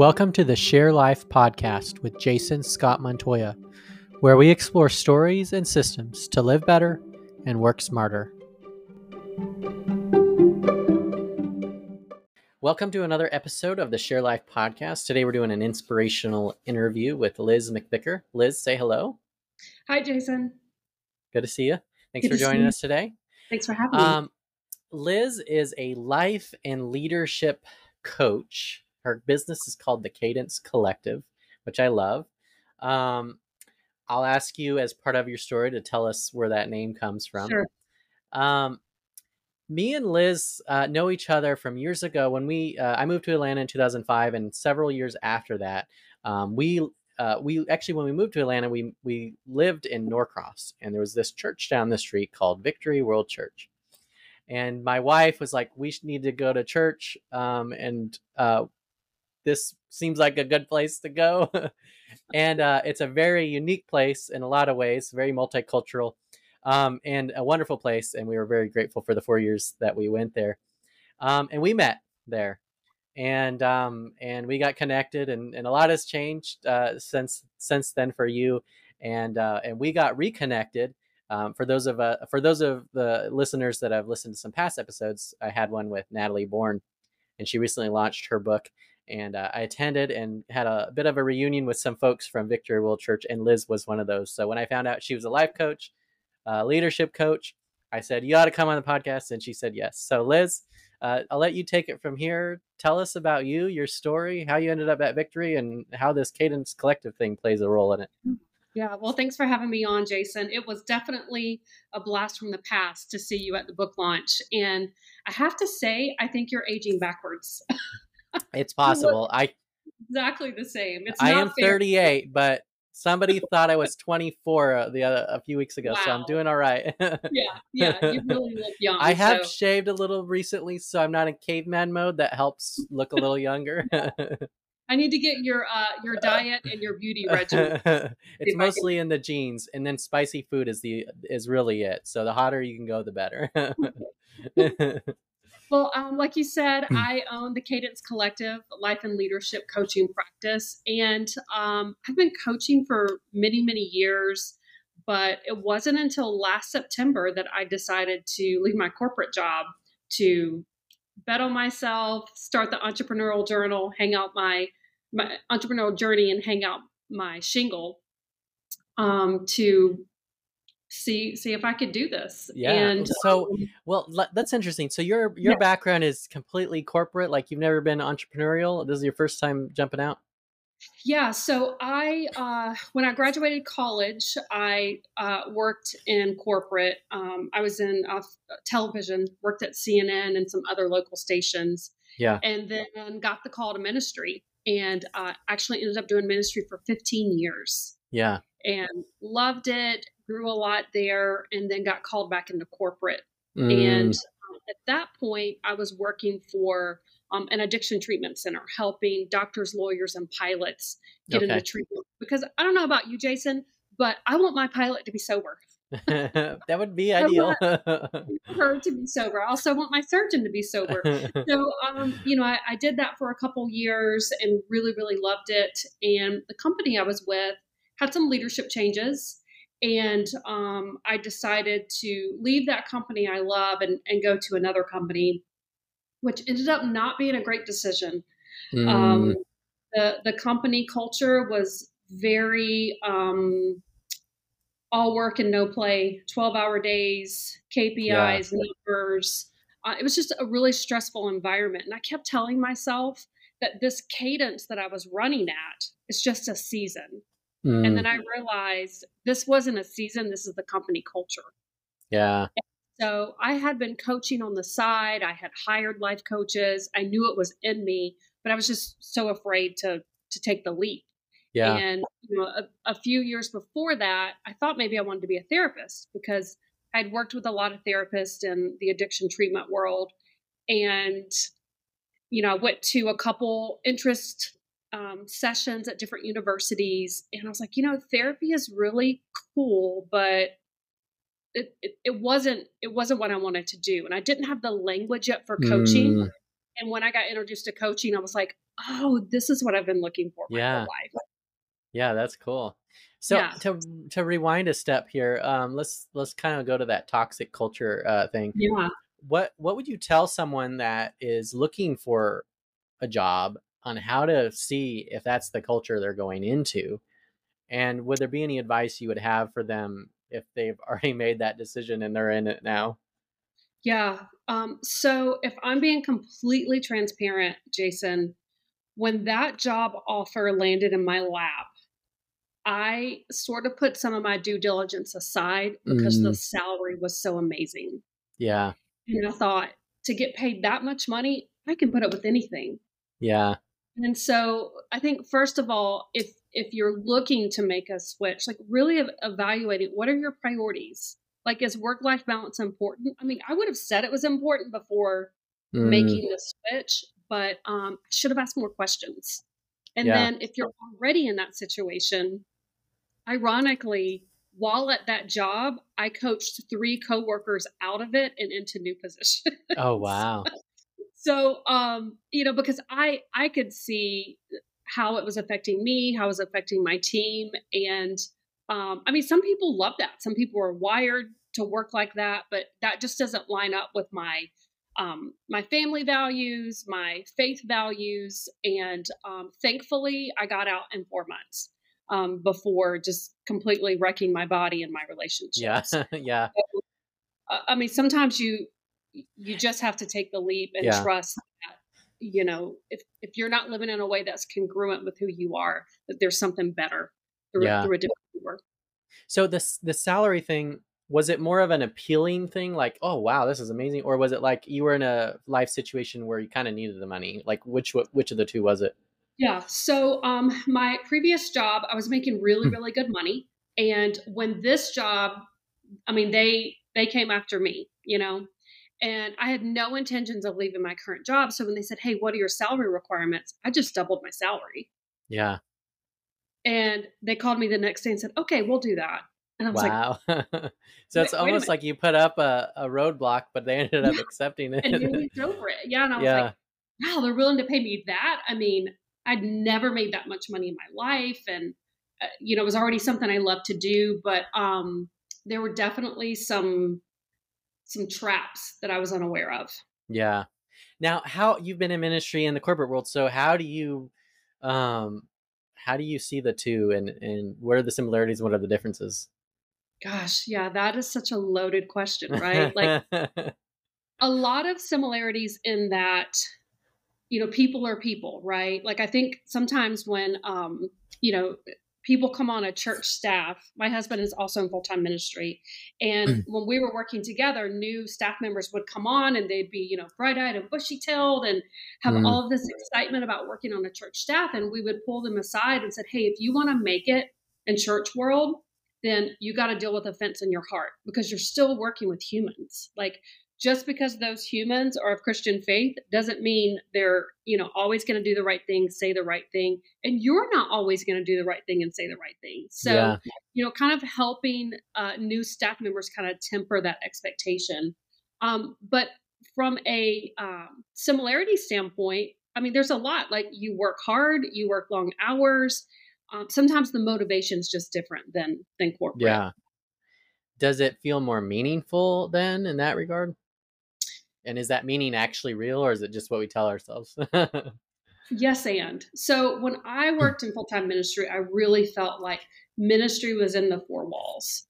Welcome to the Share Life podcast with Jason Scott Montoya, where we explore stories and systems to live better and work smarter. Welcome to another episode of the Share Life podcast. Today we're doing an inspirational interview with Liz McVicker. Liz, say hello. Hi, Jason. Good to see you. Thanks Good for joining us today. Thanks for having me. Um, Liz is a life and leadership coach. Her business is called the Cadence Collective, which I love. Um, I'll ask you as part of your story to tell us where that name comes from. Sure. Um, me and Liz uh, know each other from years ago when we uh, I moved to Atlanta in 2005, and several years after that, um, we uh, we actually when we moved to Atlanta, we we lived in Norcross, and there was this church down the street called Victory World Church. And my wife was like, "We need to go to church," um, and uh, this seems like a good place to go. and uh, it's a very unique place in a lot of ways, very multicultural um, and a wonderful place. And we were very grateful for the four years that we went there. Um, and we met there, and um, and we got connected, and, and a lot has changed uh, since since then for you, and uh, and we got reconnected. Um, for those of uh, for those of the listeners that have listened to some past episodes, I had one with Natalie Born, and she recently launched her book. And uh, I attended and had a bit of a reunion with some folks from Victory World Church, and Liz was one of those. So when I found out she was a life coach, leadership coach. I said, You ought to come on the podcast. And she said, Yes. So, Liz, uh, I'll let you take it from here. Tell us about you, your story, how you ended up at Victory, and how this Cadence Collective thing plays a role in it. yeah. Well, thanks for having me on, Jason. It was definitely a blast from the past to see you at the book launch. And I have to say, I think you're aging backwards. It's possible. I, exactly the same. It's I not am fair. 38, but somebody thought I was 24 uh, the other, a few weeks ago. So I'm doing all right. Yeah. Yeah. You really look young. I have so- shaved a little recently, so I'm not in caveman mode. That helps look a little younger. I need to get your uh your diet and your beauty regimen. it's mostly in the genes, and then spicy food is the is really it. So the hotter you can go, the better. Well, um, like you said, Hmm. I own the Cadence Collective Life and Leadership Coaching Practice, and um, I've been coaching for many, many years. But it wasn't until last September that I decided to leave my corporate job to bet on myself, start the entrepreneurial journal, hang out my my entrepreneurial journey, and hang out my shingle um, to see see if I could do this. Yeah, And so- um, well, that's interesting. So your your Yeah. background is completely corporate. Like you've never been entrepreneurial. This is your first time jumping out. Yeah, so I, uh, when I graduated college, I uh, worked in corporate. Um, I was in uh, television, worked at CNN and some other local stations, Yeah. and then got the call to ministry, and uh, actually ended up doing ministry for 15 years, Yeah. And loved it. Grew a lot there, and then got called back into corporate. Mm, And um, at that point, I was working for um, an addiction treatment center, helping doctors, lawyers, and pilots get Okay. into treatment. Because I don't know about you, Jason, but I want my pilot to be sober. that would be ideal. Her to be sober. I also want my surgeon to be sober. so um, you know I, I did that for a couple years and really really loved it and the company i was with had some leadership changes and um, i decided to leave that company i love and, and go to another company which ended up not being a great decision Mm, um, the the company culture was very um, all work and no play, twelve hour days, KPIs, numbers. Uh, it was just a really stressful environment, and I kept telling myself that this cadence that I was running at is just a season. Mm, And then I realized this wasn't a season; this is the company culture. yeah. So I had been coaching on the side. I had hired life coaches. I knew it was in me, but I was just so afraid to to take the leap. Yeah. And you know, a, a few years before that, I thought maybe I wanted to be a therapist because I'd worked with a lot of therapists in the addiction treatment world, and you know, I went to a couple interest um, sessions at different universities, and I was like, you know, therapy is really cool, but it, it, it wasn't it wasn't what I wanted to do, and I didn't have the language yet for coaching. Mm, And when I got introduced to coaching, I was like, oh, this is what I've been looking for my Yeah. whole life. Yeah, that's cool. So Yeah. to to rewind a step here, um, let's let's kind of go to that toxic culture uh, thing. Yeah. What what would you tell someone that is looking for a job on how to see if that's the culture they're going into? And would there be any advice you would have for them if they've already made that decision and they're in it now? Yeah. Um, so if I'm being completely transparent, Jason, when that job offer landed in my lap, I sort of put some of my due diligence aside because the Mm, salary was so amazing. yeah, And I thought, to get paid that much money, I can put up with anything. yeah, And so I think first of all, if if you're looking to make a switch, like really evaluating what are your priorities? Like is work life balance important? I mean, I would have said it was important before mm, making the switch, but um, I should have asked more questions. And yeah, then if you're already in that situation, ironically, while at that job, I coached three coworkers out of it and into new positions. oh wow, so um you know because i i could see how it was affecting me how it was affecting my team and um i mean some people love that. Some people are wired to work like that but that just doesn't line up with my um my family values my faith values and um thankfully i got out in four months um before just completely wrecking my body and my yeah, relationships yeah, uh, I mean, sometimes you you just have to take the leap and yeah, trust that you know if if you're not living in a way that's congruent with who you are, that there's something better through yeah. through a different door. So this the salary thing was it more of an appealing thing like oh wow this is amazing or was it like you were in a life situation where you kind of needed the money like which which of the two was it Yeah. So um, my previous job, I was making really Hmm. really good money, and when this job, I mean they they came after me, you know. And I had no intentions of leaving my current job. So when they said, Hey, what are your salary requirements? I just doubled my salary. yeah And they called me the next day and said, okay, we'll do that. And I was like, wow so it's wait almost minute. like you put up a, a roadblock but they ended up Yeah. accepting And it moved over it. Yeah. And I was yeah like, wow, they're willing to pay me that. I mean, I'd never made that much money in my life. And, uh, you know, it was already something I loved to do. But um, there were definitely some some traps that I was unaware of. yeah now how you've been in ministry in the corporate world so how do you um how do you see the two and and what are the similarities what are the differences Gosh, yeah, that is such a loaded question, right? Like a lot of similarities in that you know people are people right like i think sometimes when um you know people come on a church staff. My husband is also in full-time ministry. And when we were working together new staff members would come on and they'd be you know bright-eyed and bushy-tailed and have Mm, all of this excitement about working on a church staff. And we would pull them aside and said hey if you want to make it in church world then you got to deal with offense in your heart because you're still working with humans. Like just because those humans are of Christian faith doesn't mean they're, you know, always going to do the right thing, say the right thing, and you're not always going to do the right thing and say the right thing. So, yeah you know, kind of helping uh, new staff members kind of temper that expectation. Um, but from a um, similarity standpoint, I mean, there's a lot. Like you work hard, you work long hours. Um, sometimes the motivation's just different than than corporate. yeah does it feel more meaningful then in that regard and is that meaning actually real or is it just what we tell ourselves Yes, and so when I worked in full time ministry, I really felt like ministry was in the four walls.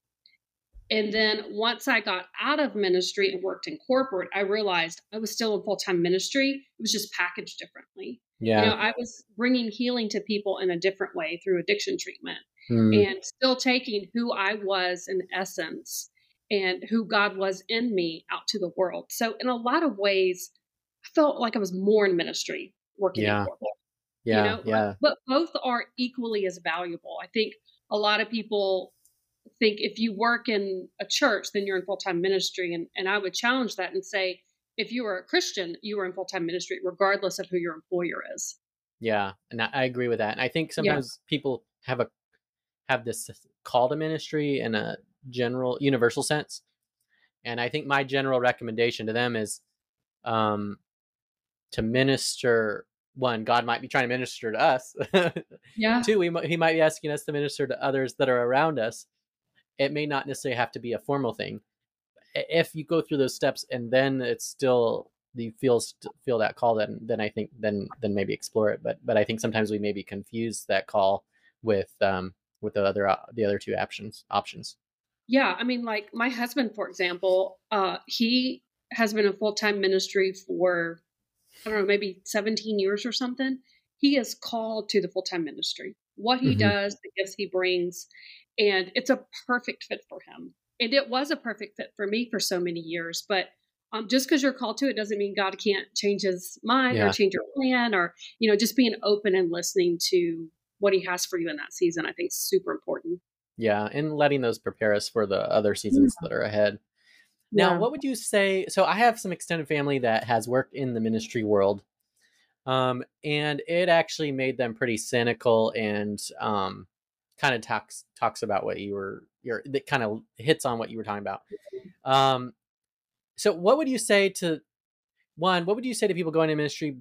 And then once I got out of ministry and worked in corporate, I realized I was still in full time ministry. It was just packaged differently. You know, yeah I was bringing healing to people in a different way through addiction treatment Mm, and still taking who I was in essence and who God was in me out to the world. So, in a lot of ways, I felt like I was more in ministry working in yeah corporate yeah you know yeah but both are equally as valuable i think a lot of people think if you work in a church then you're in full-time ministry and, and i would challenge that and say if you are a christian you are in full-time ministry regardless of who your employer is Yeah, and I, agree with that. And I think yeah sometimes people have a have this call to ministry and a general universal sense. And I think my general recommendation to them is um to minister one, God might be trying to minister to us. Yeah. Two, he, he might be asking us to minister to others that are around us. It may not necessarily have to be a formal thing. If you go through those steps and then it's still you feel feel that call, then then I think then then maybe explore it. But but I think sometimes we maybe confuse that call with um with the other the other two options options. Yeah, I mean, like my husband, for example, uh, he has been in full time ministry for I don't know, maybe 17 years or something. He is called to the full time ministry. What he mm-hmm. does, the gifts he brings, and it's a perfect fit for him. And it was a perfect fit for me for so many years. But um, just because you're called to it doesn't mean God can't change his mind yeah. or change your plan or, you know, just being open and listening to what he has for you in that season, I think is super important. Yeah. And letting those prepare us for the other seasons yeah. that are ahead. Now, yeah. what would you say? So, I have some extended family that has worked in the ministry world, um, and it actually made them pretty cynical and um, kind of talks talks about what you were your that kind of hits on what you were talking about. Um, so, what would you say to one? What would you say to people going to ministry,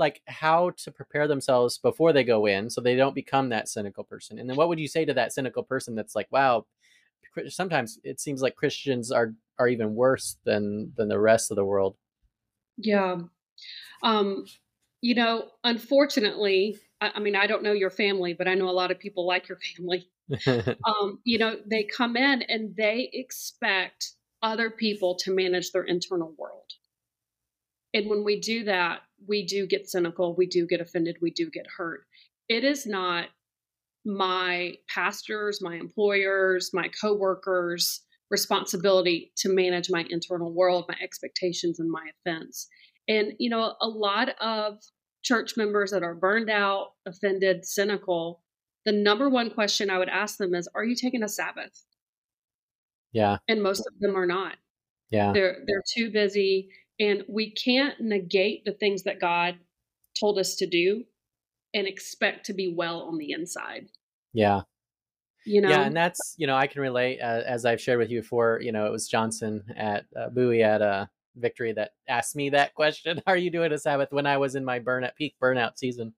like how to prepare themselves before they go in, so they don't become that cynical person? And then, what would you say to that cynical person that's like, "Wow, sometimes it seems like Christians are are even worse than than the rest of the world. Yeah. Um, you know, unfortunately, I, I mean, I don't know your family, but I know a lot of people like your family. um, you know, they come in and they expect other people to manage their internal world. And when we do that, we do get cynical, we do get offended, we do get hurt. It is not my pastors, my employers, my coworkers' responsibility to manage my internal world, my expectations, and my offense. And, you know, a lot of church members that are burned out, offended, cynical, the number one question I would ask them is, Are you taking a Sabbath? Yeah. And most of them are not. Yeah. They're they're too busy. And we can't negate the things that God told us to do and expect to be well on the inside. Yeah. You know? Yeah, and that's you know I can relate uh, as I've shared with you before. You know, it was Johnson at uh, Bowie at uh, Victory that asked me that question: "Are you doing a Sabbath?" When I was in my burn at peak burnout season,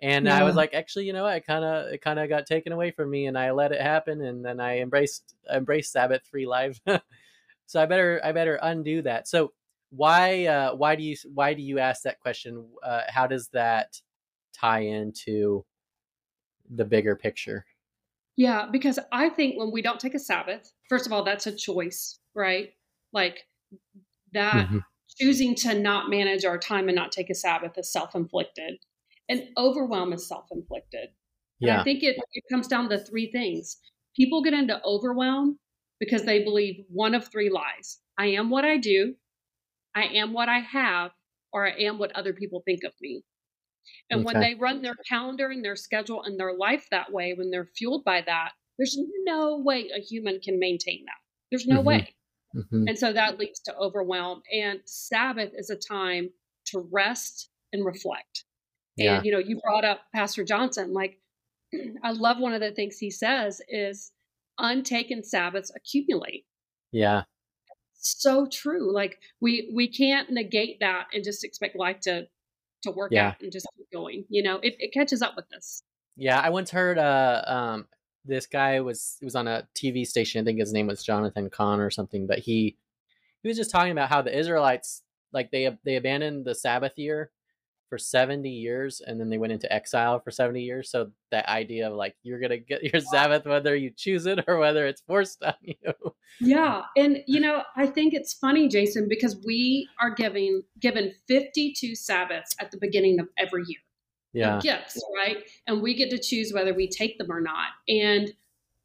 and yeah. I was like, actually, you know, I kind of it kind of got taken away from me, and I let it happen, and then I embraced embraced Sabbath free life. so I better I better undo that. So why uh, why do you why do you ask that question? Uh, how does that tie into the bigger picture? Yeah, because I think when we don't take a Sabbath, first of all, that's a choice, right? Like that mm-hmm. choosing to not manage our time and not take a Sabbath is self inflicted, and overwhelm is self inflicted. Yeah. I think it, it comes down to three things. People get into overwhelm because they believe one of three lies I am what I do, I am what I have, or I am what other people think of me. And okay. when they run their calendar and their schedule and their life that way, when they're fueled by that, there's no way a human can maintain that. There's no mm-hmm. way. Mm-hmm. And so that leads to overwhelm. And Sabbath is a time to rest and reflect. Yeah. And, you know, you brought up Pastor Johnson. Like, I love one of the things he says is untaken Sabbaths accumulate. Yeah. So true. Like we we can't negate that and just expect life to to work yeah. out and just keep going. You know, it, it catches up with us. Yeah, I once heard uh um this guy was was on a TV station. I think his name was Jonathan Cahn or something, but he he was just talking about how the Israelites like they they abandoned the Sabbath year for 70 years and then they went into exile for 70 years so that idea of like you're gonna get your sabbath whether you choose it or whether it's forced on you. Yeah and you know i think it's funny jason because we are giving given 52 sabbaths at the beginning of every year yeah. gifts right? And we get to choose whether we take them or not. And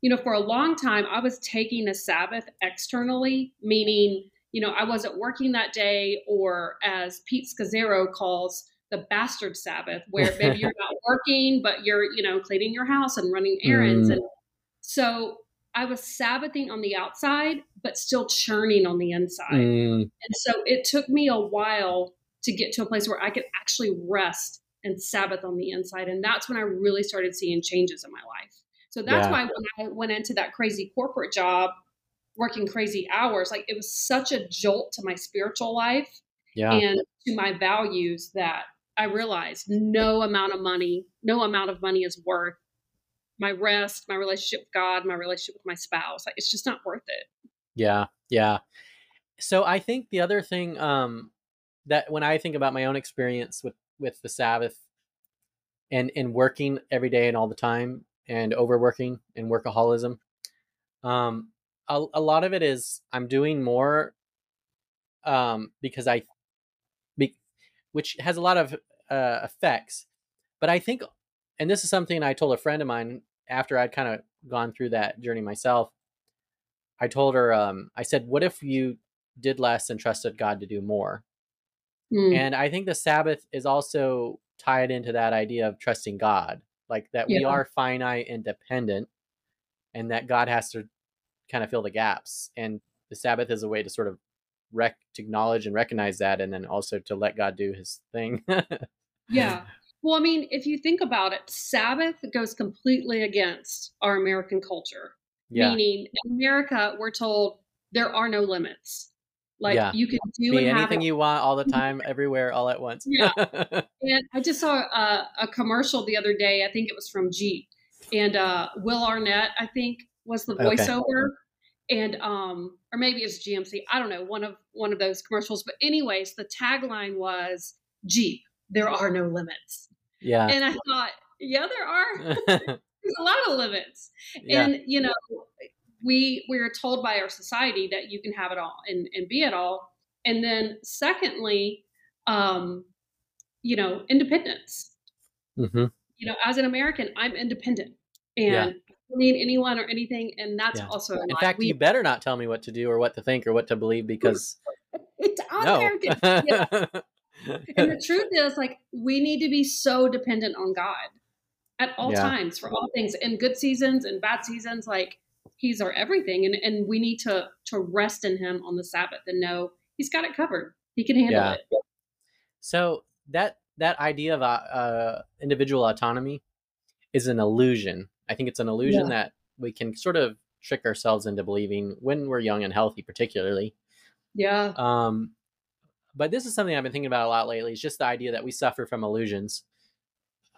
you know for a long time i was taking a sabbath externally meaning you know i wasn't working that day or as pete scazzero calls the bastard Sabbath, where maybe you're not working, but you're, you know, cleaning your house and running errands. Mm. And so I was Sabbathing on the outside, but still churning on the inside. Mm. And so it took me a while to get to a place where I could actually rest and Sabbath on the inside. And that's when I really started seeing changes in my life. So that's yeah. why when I went into that crazy corporate job, working crazy hours, like it was such a jolt to my spiritual life yeah. and to my values that I realized no amount of money, no amount of money is worth my rest, my relationship with God, my relationship with my spouse. It's just not worth it. Yeah, yeah. So I think the other thing um, that when I think about my own experience with with the Sabbath and and working every day and all the time and overworking and workaholism, um, a, a lot of it is I'm doing more um, because I, be, which has a lot of uh, effects. But I think, and this is something I told a friend of mine after I'd kind of gone through that journey myself. I told her, um, I said, "What if you did less and trusted God to do more?" Mm. And I think the Sabbath is also tied into that idea of trusting God, like that yeah. we are finite and dependent, and that God has to kind of fill the gaps. And the Sabbath is a way to sort of rec to acknowledge and recognize that, and then also to let God do His thing. yeah. Well, I mean, if you think about it, Sabbath goes completely against our American culture. Yeah. Meaning, in America, we're told there are no limits. Like yeah. you can do Be anything you want all the time, everywhere, all at once. yeah. And I just saw a, a, commercial the other day. I think it was from Jeep, and uh, Will Arnett, I think, was the voiceover. Okay and um or maybe it's GMC I don't know one of one of those commercials but anyways the tagline was Jeep there are no limits yeah and I thought yeah there are there's a lot of limits yeah. and you know we we are told by our society that you can have it all and, and be it all and then secondly um you know independence mm-hmm. you know as an American I'm independent and yeah need anyone or anything, and that's yeah. also in fact. We, you better not tell me what to do or what to think or what to believe because it's no. Yeah. And the truth is, like, we need to be so dependent on God at all yeah. times for all things, in good seasons and bad seasons. Like, He's our everything, and and we need to to rest in Him on the Sabbath and know He's got it covered. He can handle yeah. it. So that that idea of uh, uh, individual autonomy is an illusion I think it's an illusion yeah. that we can sort of trick ourselves into believing when we're young and healthy, particularly. Yeah. Um, but this is something I've been thinking about a lot lately. Is just the idea that we suffer from illusions.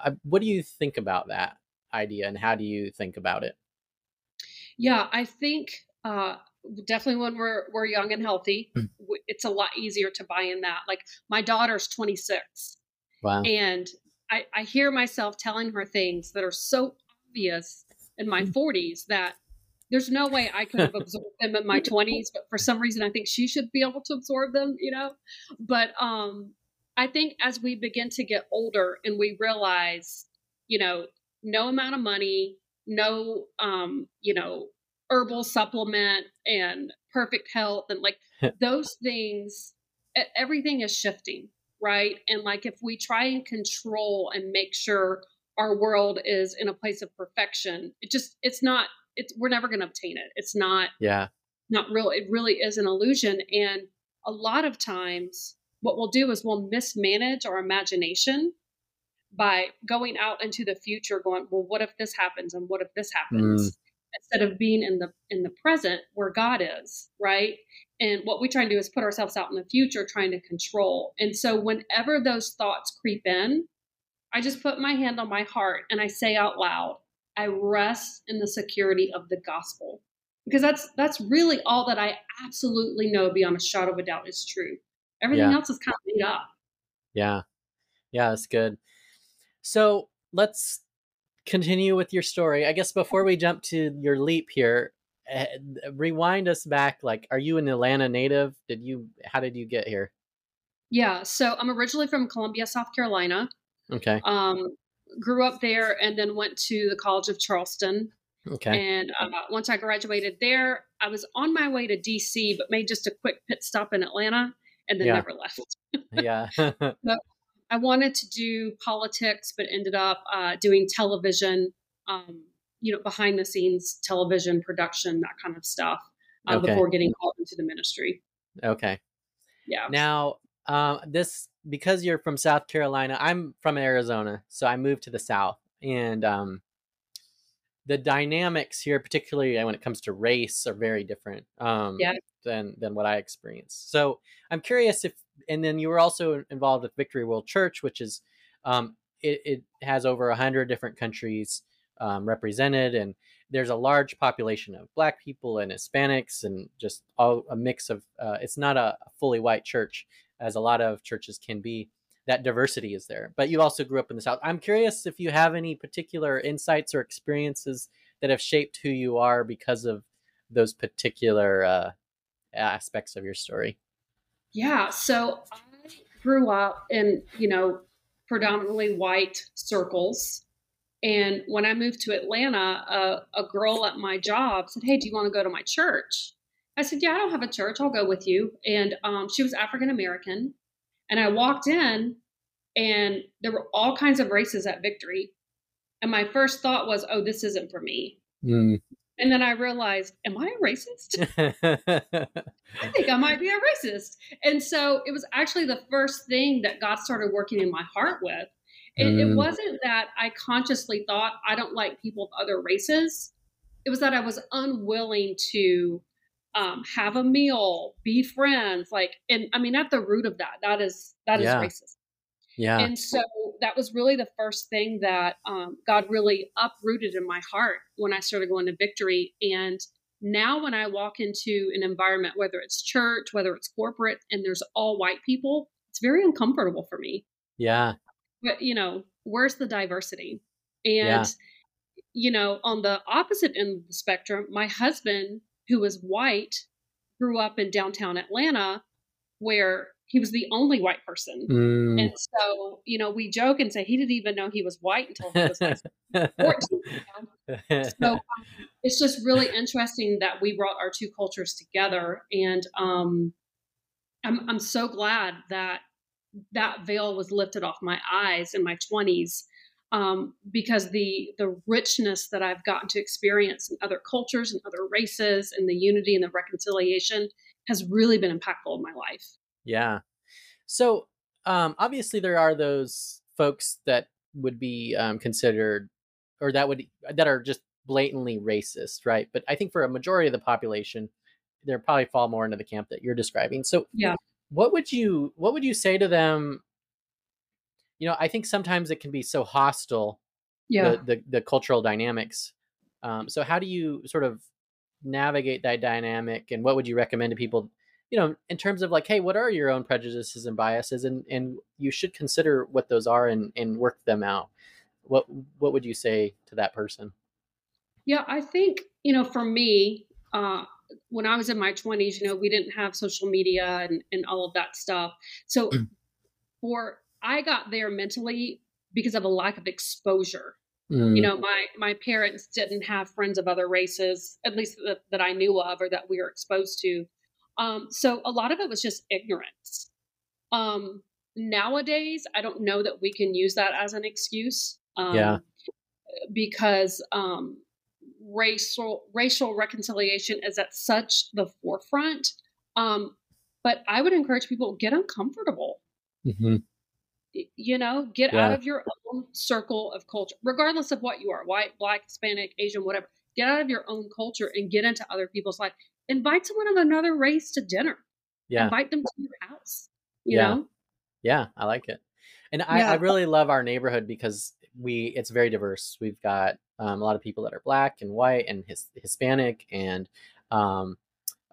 Uh, what do you think about that idea, and how do you think about it? Yeah, I think uh, definitely when we're we're young and healthy, mm. it's a lot easier to buy in that. Like my daughter's 26, wow, and I, I hear myself telling her things that are so obvious in my 40s mm. that there's no way I could have absorbed them in my 20s, but for some reason I think she should be able to absorb them, you know? But um I think as we begin to get older and we realize, you know, no amount of money, no um, you know, herbal supplement and perfect health and like those things everything is shifting, right? And like if we try and control and make sure our world is in a place of perfection it just it's not it's we're never going to obtain it. It's not yeah. not real it really is an illusion. And a lot of times what we'll do is we'll mismanage our imagination by going out into the future going well what if this happens and what if this happens? Mm. instead of being in the in the present where god is right? And what we try and do is put ourselves out in the future trying to control. And so whenever those thoughts creep in I just put my hand on my heart and I say out loud, I rest in the security of the gospel. Because that's that's really all that I absolutely know beyond a shadow of a doubt is true. Everything yeah. else is kind of made up. Yeah. Yeah, that's good. So let's continue with your story. I guess before we jump to your leap here, uh, rewind us back. Like, are you an Atlanta native? Did you, how did you get here? Yeah. So I'm originally from Columbia, South Carolina. Okay. Um, grew up there and then went to the College of Charleston. Okay. And uh, once I graduated there, I was on my way to DC, but made just a quick pit stop in Atlanta and then yeah. never left. yeah. I wanted to do politics, but ended up uh, doing television, um, you know, behind the scenes television production, that kind of stuff, uh, okay. before getting called into the ministry. Okay. Yeah. Now, um, this because you're from South Carolina, I'm from Arizona, so I moved to the South, and um, the dynamics here, particularly when it comes to race, are very different um, yeah. than than what I experienced. So I'm curious if, and then you were also involved with Victory World Church, which is um, it, it has over a hundred different countries um, represented, and there's a large population of Black people and Hispanics, and just all a mix of. Uh, it's not a fully white church, as a lot of churches can be. That diversity is there, but you also grew up in the South. I'm curious if you have any particular insights or experiences that have shaped who you are because of those particular uh, aspects of your story. Yeah, so I grew up in you know predominantly white circles. And when I moved to Atlanta, a, a girl at my job said, Hey, do you want to go to my church? I said, Yeah, I don't have a church. I'll go with you. And um, she was African American. And I walked in, and there were all kinds of races at Victory. And my first thought was, Oh, this isn't for me. Mm. And then I realized, am I a racist? I think I might be a racist. And so it was actually the first thing that God started working in my heart with. It, mm. it wasn't that I consciously thought I don't like people of other races. It was that I was unwilling to um, have a meal, be friends. Like, and I mean, at the root of that, that is that is yeah. is racist. Yeah. And so that was really the first thing that um, God really uprooted in my heart when I started going to victory. And now when I walk into an environment, whether it's church, whether it's corporate, and there's all white people, it's very uncomfortable for me. Yeah. But, you know, where's the diversity? And, yeah. you know, on the opposite end of the spectrum, my husband, who was white, grew up in downtown Atlanta where he was the only white person. Mm. And so, you know, we joke and say he didn't even know he was white until he was like 14. You know? So um, it's just really interesting that we brought our two cultures together. And um, I'm, I'm so glad that that veil was lifted off my eyes in my 20s um, because the the richness that I've gotten to experience in other cultures and other races and the unity and the reconciliation has really been impactful in my life. Yeah. So um, obviously there are those folks that would be um, considered or that would that are just blatantly racist, right? But I think for a majority of the population, they probably fall more into the camp that you're describing. So yeah, what would you what would you say to them? You know, I think sometimes it can be so hostile. Yeah, the the, the cultural dynamics. Um, so how do you sort of navigate that dynamic, and what would you recommend to people you know, in terms of like, hey, what are your own prejudices and biases, and and you should consider what those are and and work them out. What what would you say to that person? Yeah, I think you know, for me, uh, when I was in my twenties, you know, we didn't have social media and and all of that stuff. So, mm. for I got there mentally because of a lack of exposure. Mm. You know, my my parents didn't have friends of other races, at least that, that I knew of or that we were exposed to. Um, so a lot of it was just ignorance. Um, nowadays, I don't know that we can use that as an excuse. Um, yeah. Because um, racial racial reconciliation is at such the forefront. Um, but I would encourage people get uncomfortable. Mm-hmm. You know, get yeah. out of your own circle of culture, regardless of what you are white, black, Hispanic, Asian, whatever. Get out of your own culture and get into other people's life invite someone of another race to dinner. Yeah. Invite them to your house. You yeah. know? Yeah, I like it. And I, yeah. I really love our neighborhood because we it's very diverse. We've got um, a lot of people that are black and white and his, Hispanic and um,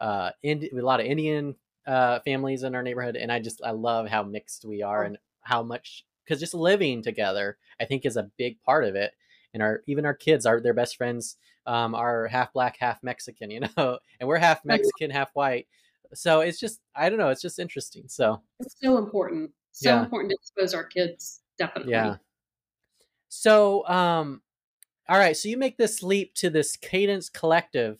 uh, Indi- a lot of Indian uh, families in our neighborhood. And I just I love how mixed we are oh. and how much because just living together I think is a big part of it. And our even our kids are their best friends um, are half black, half Mexican, you know, and we're half Mexican, half white. So it's just, I don't know, it's just interesting. So it's so important, so yeah. important to expose our kids, definitely. Yeah. So, um, all right, so you make this leap to this Cadence Collective.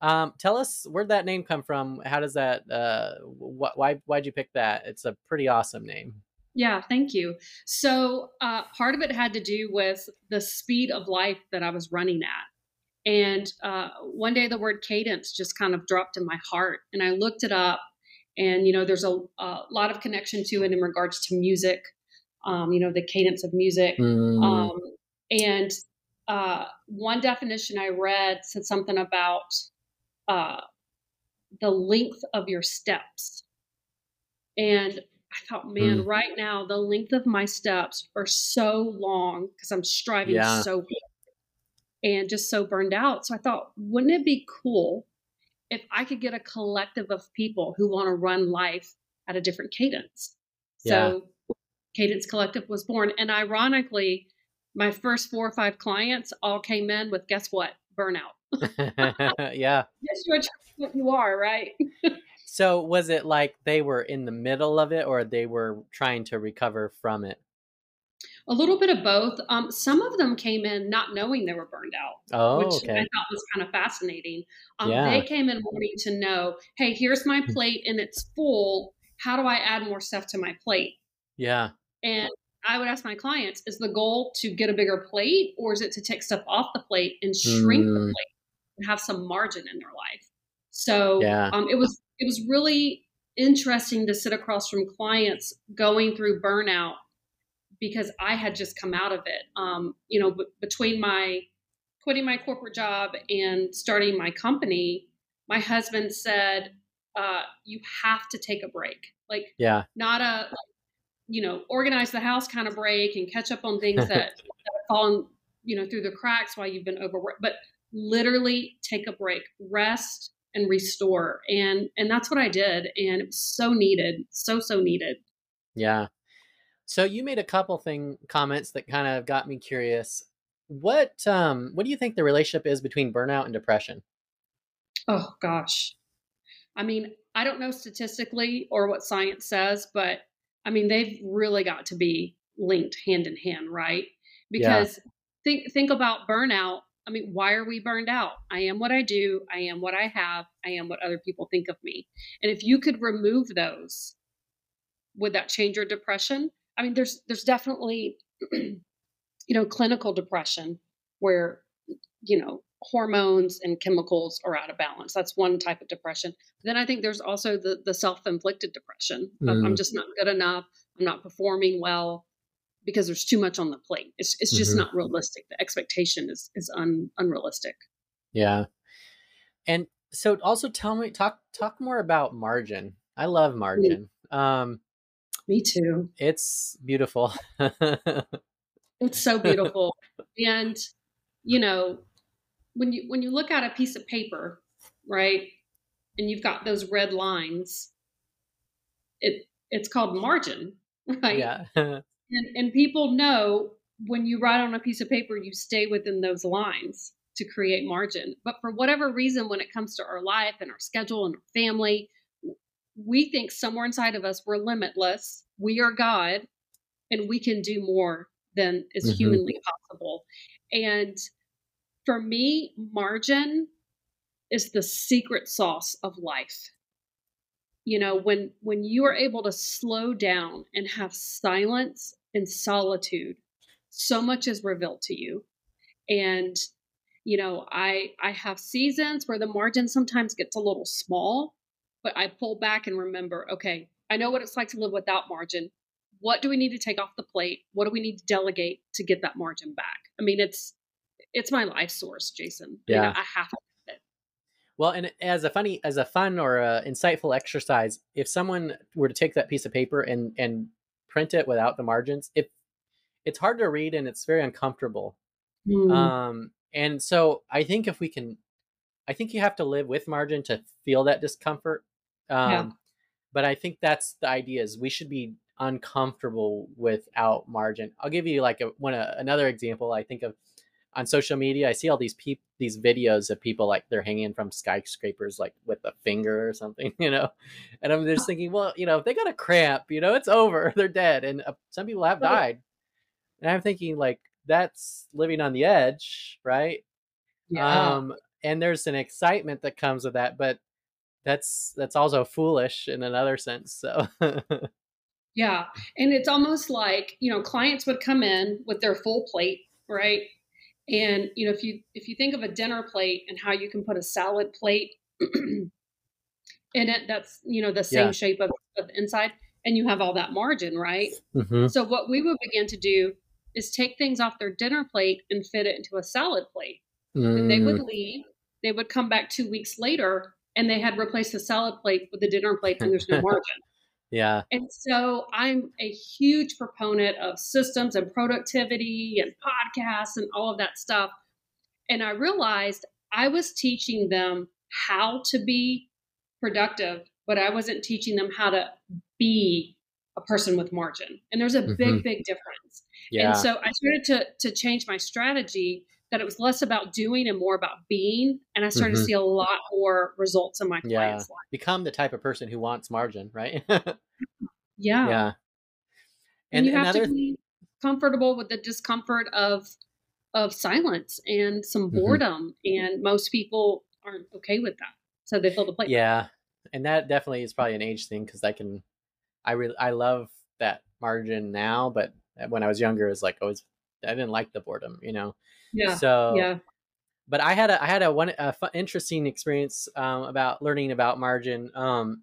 Um, tell us where'd that name come from? How does that? Uh, wh- why why'd you pick that? It's a pretty awesome name. Yeah, thank you. So uh, part of it had to do with the speed of life that I was running at. And uh, one day the word cadence just kind of dropped in my heart. And I looked it up. And, you know, there's a, a lot of connection to it in regards to music, um, you know, the cadence of music. Mm. Um, and uh, one definition I read said something about uh, the length of your steps. And I thought, man, mm. right now the length of my steps are so long because I'm striving yeah. so hard and just so burned out. So I thought, wouldn't it be cool if I could get a collective of people who want to run life at a different cadence? So yeah. Cadence Collective was born. And ironically, my first four or five clients all came in with guess what? Burnout. yeah. Yes, what you are, right? so was it like they were in the middle of it or they were trying to recover from it? A little bit of both. Um, some of them came in not knowing they were burned out, oh, which okay. I thought was kind of fascinating. Um, yeah. They came in wanting to know, hey, here's my hmm. plate and it's full. How do I add more stuff to my plate? Yeah. And I would ask my clients, is the goal to get a bigger plate or is it to take stuff off the plate and shrink mm. the plate and have some margin in their life? So yeah. um, it was it was really interesting to sit across from clients going through burnout because I had just come out of it. Um, you know, b- between my quitting my corporate job and starting my company, my husband said, uh, "You have to take a break. Like, yeah, not a, you know, organize the house kind of break and catch up on things that, that have fallen, you know, through the cracks while you've been overworked, but literally take a break, rest." And restore and and that's what i did and it was so needed so so needed yeah so you made a couple thing comments that kind of got me curious. What um what do you think the relationship is between burnout and depression? Oh gosh. I mean, I don't know statistically or what science says, but I mean they've really got to be linked hand in hand, right? Because yeah. think think about burnout. I mean, why are we burned out? I am what I do, I am what I have, I am what other people think of me. And if you could remove those, would that change your depression? I mean, there's there's definitely you know clinical depression where you know hormones and chemicals are out of balance. That's one type of depression. But then I think there's also the the self-inflicted depression. Mm. I'm just not good enough. I'm not performing well because there's too much on the plate. It's it's just mm-hmm. not realistic. The expectation is is un, unrealistic. Yeah. And so also tell me talk talk more about margin. I love margin. Mm. Um me too. It's beautiful. it's so beautiful. and you know, when you when you look at a piece of paper, right? And you've got those red lines, it it's called margin, right? Yeah. and and people know when you write on a piece of paper, you stay within those lines to create margin. But for whatever reason, when it comes to our life and our schedule and our family, we think somewhere inside of us we're limitless, we are God, and we can do more than is mm-hmm. humanly possible. And for me, margin is the secret sauce of life. You know, when when you are able to slow down and have silence and solitude, so much is revealed to you. And you know, I I have seasons where the margin sometimes gets a little small but I pull back and remember, okay, I know what it's like to live without margin. What do we need to take off the plate? What do we need to delegate to get that margin back? I mean, it's it's my life source, Jason. Yeah, I, I have to. Well, and as a funny, as a fun or a insightful exercise, if someone were to take that piece of paper and and print it without the margins, it it's hard to read and it's very uncomfortable. Mm. Um, and so I think if we can, I think you have to live with margin to feel that discomfort. Um, yeah. But I think that's the idea is we should be uncomfortable without margin. I'll give you like a, one uh, another example. I think of on social media, I see all these people, these videos of people like they're hanging from skyscrapers, like with a finger or something, you know. And I'm just thinking, well, you know, if they got a cramp, you know, it's over, they're dead, and uh, some people have died. And I'm thinking, like, that's living on the edge, right? Yeah. Um, and there's an excitement that comes with that, but that's that's also foolish in another sense so yeah and it's almost like you know clients would come in with their full plate right and you know if you if you think of a dinner plate and how you can put a salad plate in it that's you know the same yeah. shape of, of the inside and you have all that margin right mm-hmm. so what we would begin to do is take things off their dinner plate and fit it into a salad plate mm. and they would mm. leave they would come back two weeks later and they had replaced the salad plate with the dinner plate and there's no margin. Yeah. And so I'm a huge proponent of systems and productivity and podcasts and all of that stuff. And I realized I was teaching them how to be productive, but I wasn't teaching them how to be a person with margin. And there's a mm-hmm. big, big difference. Yeah. And so I started to to change my strategy that it was less about doing and more about being. And I started mm-hmm. to see a lot more results in my yeah. clients' life. Become the type of person who wants margin, right? yeah. Yeah. And, and you have another... to be comfortable with the discomfort of of silence and some mm-hmm. boredom. Mm-hmm. And most people aren't okay with that. So they fill the plate. Yeah. And that definitely is probably an age thing because I can I really I love that margin now, but when I was younger, it was like always I didn't like the boredom, you know. Yeah. So yeah. But I had a I had a one a fun, interesting experience um, about learning about margin. Um,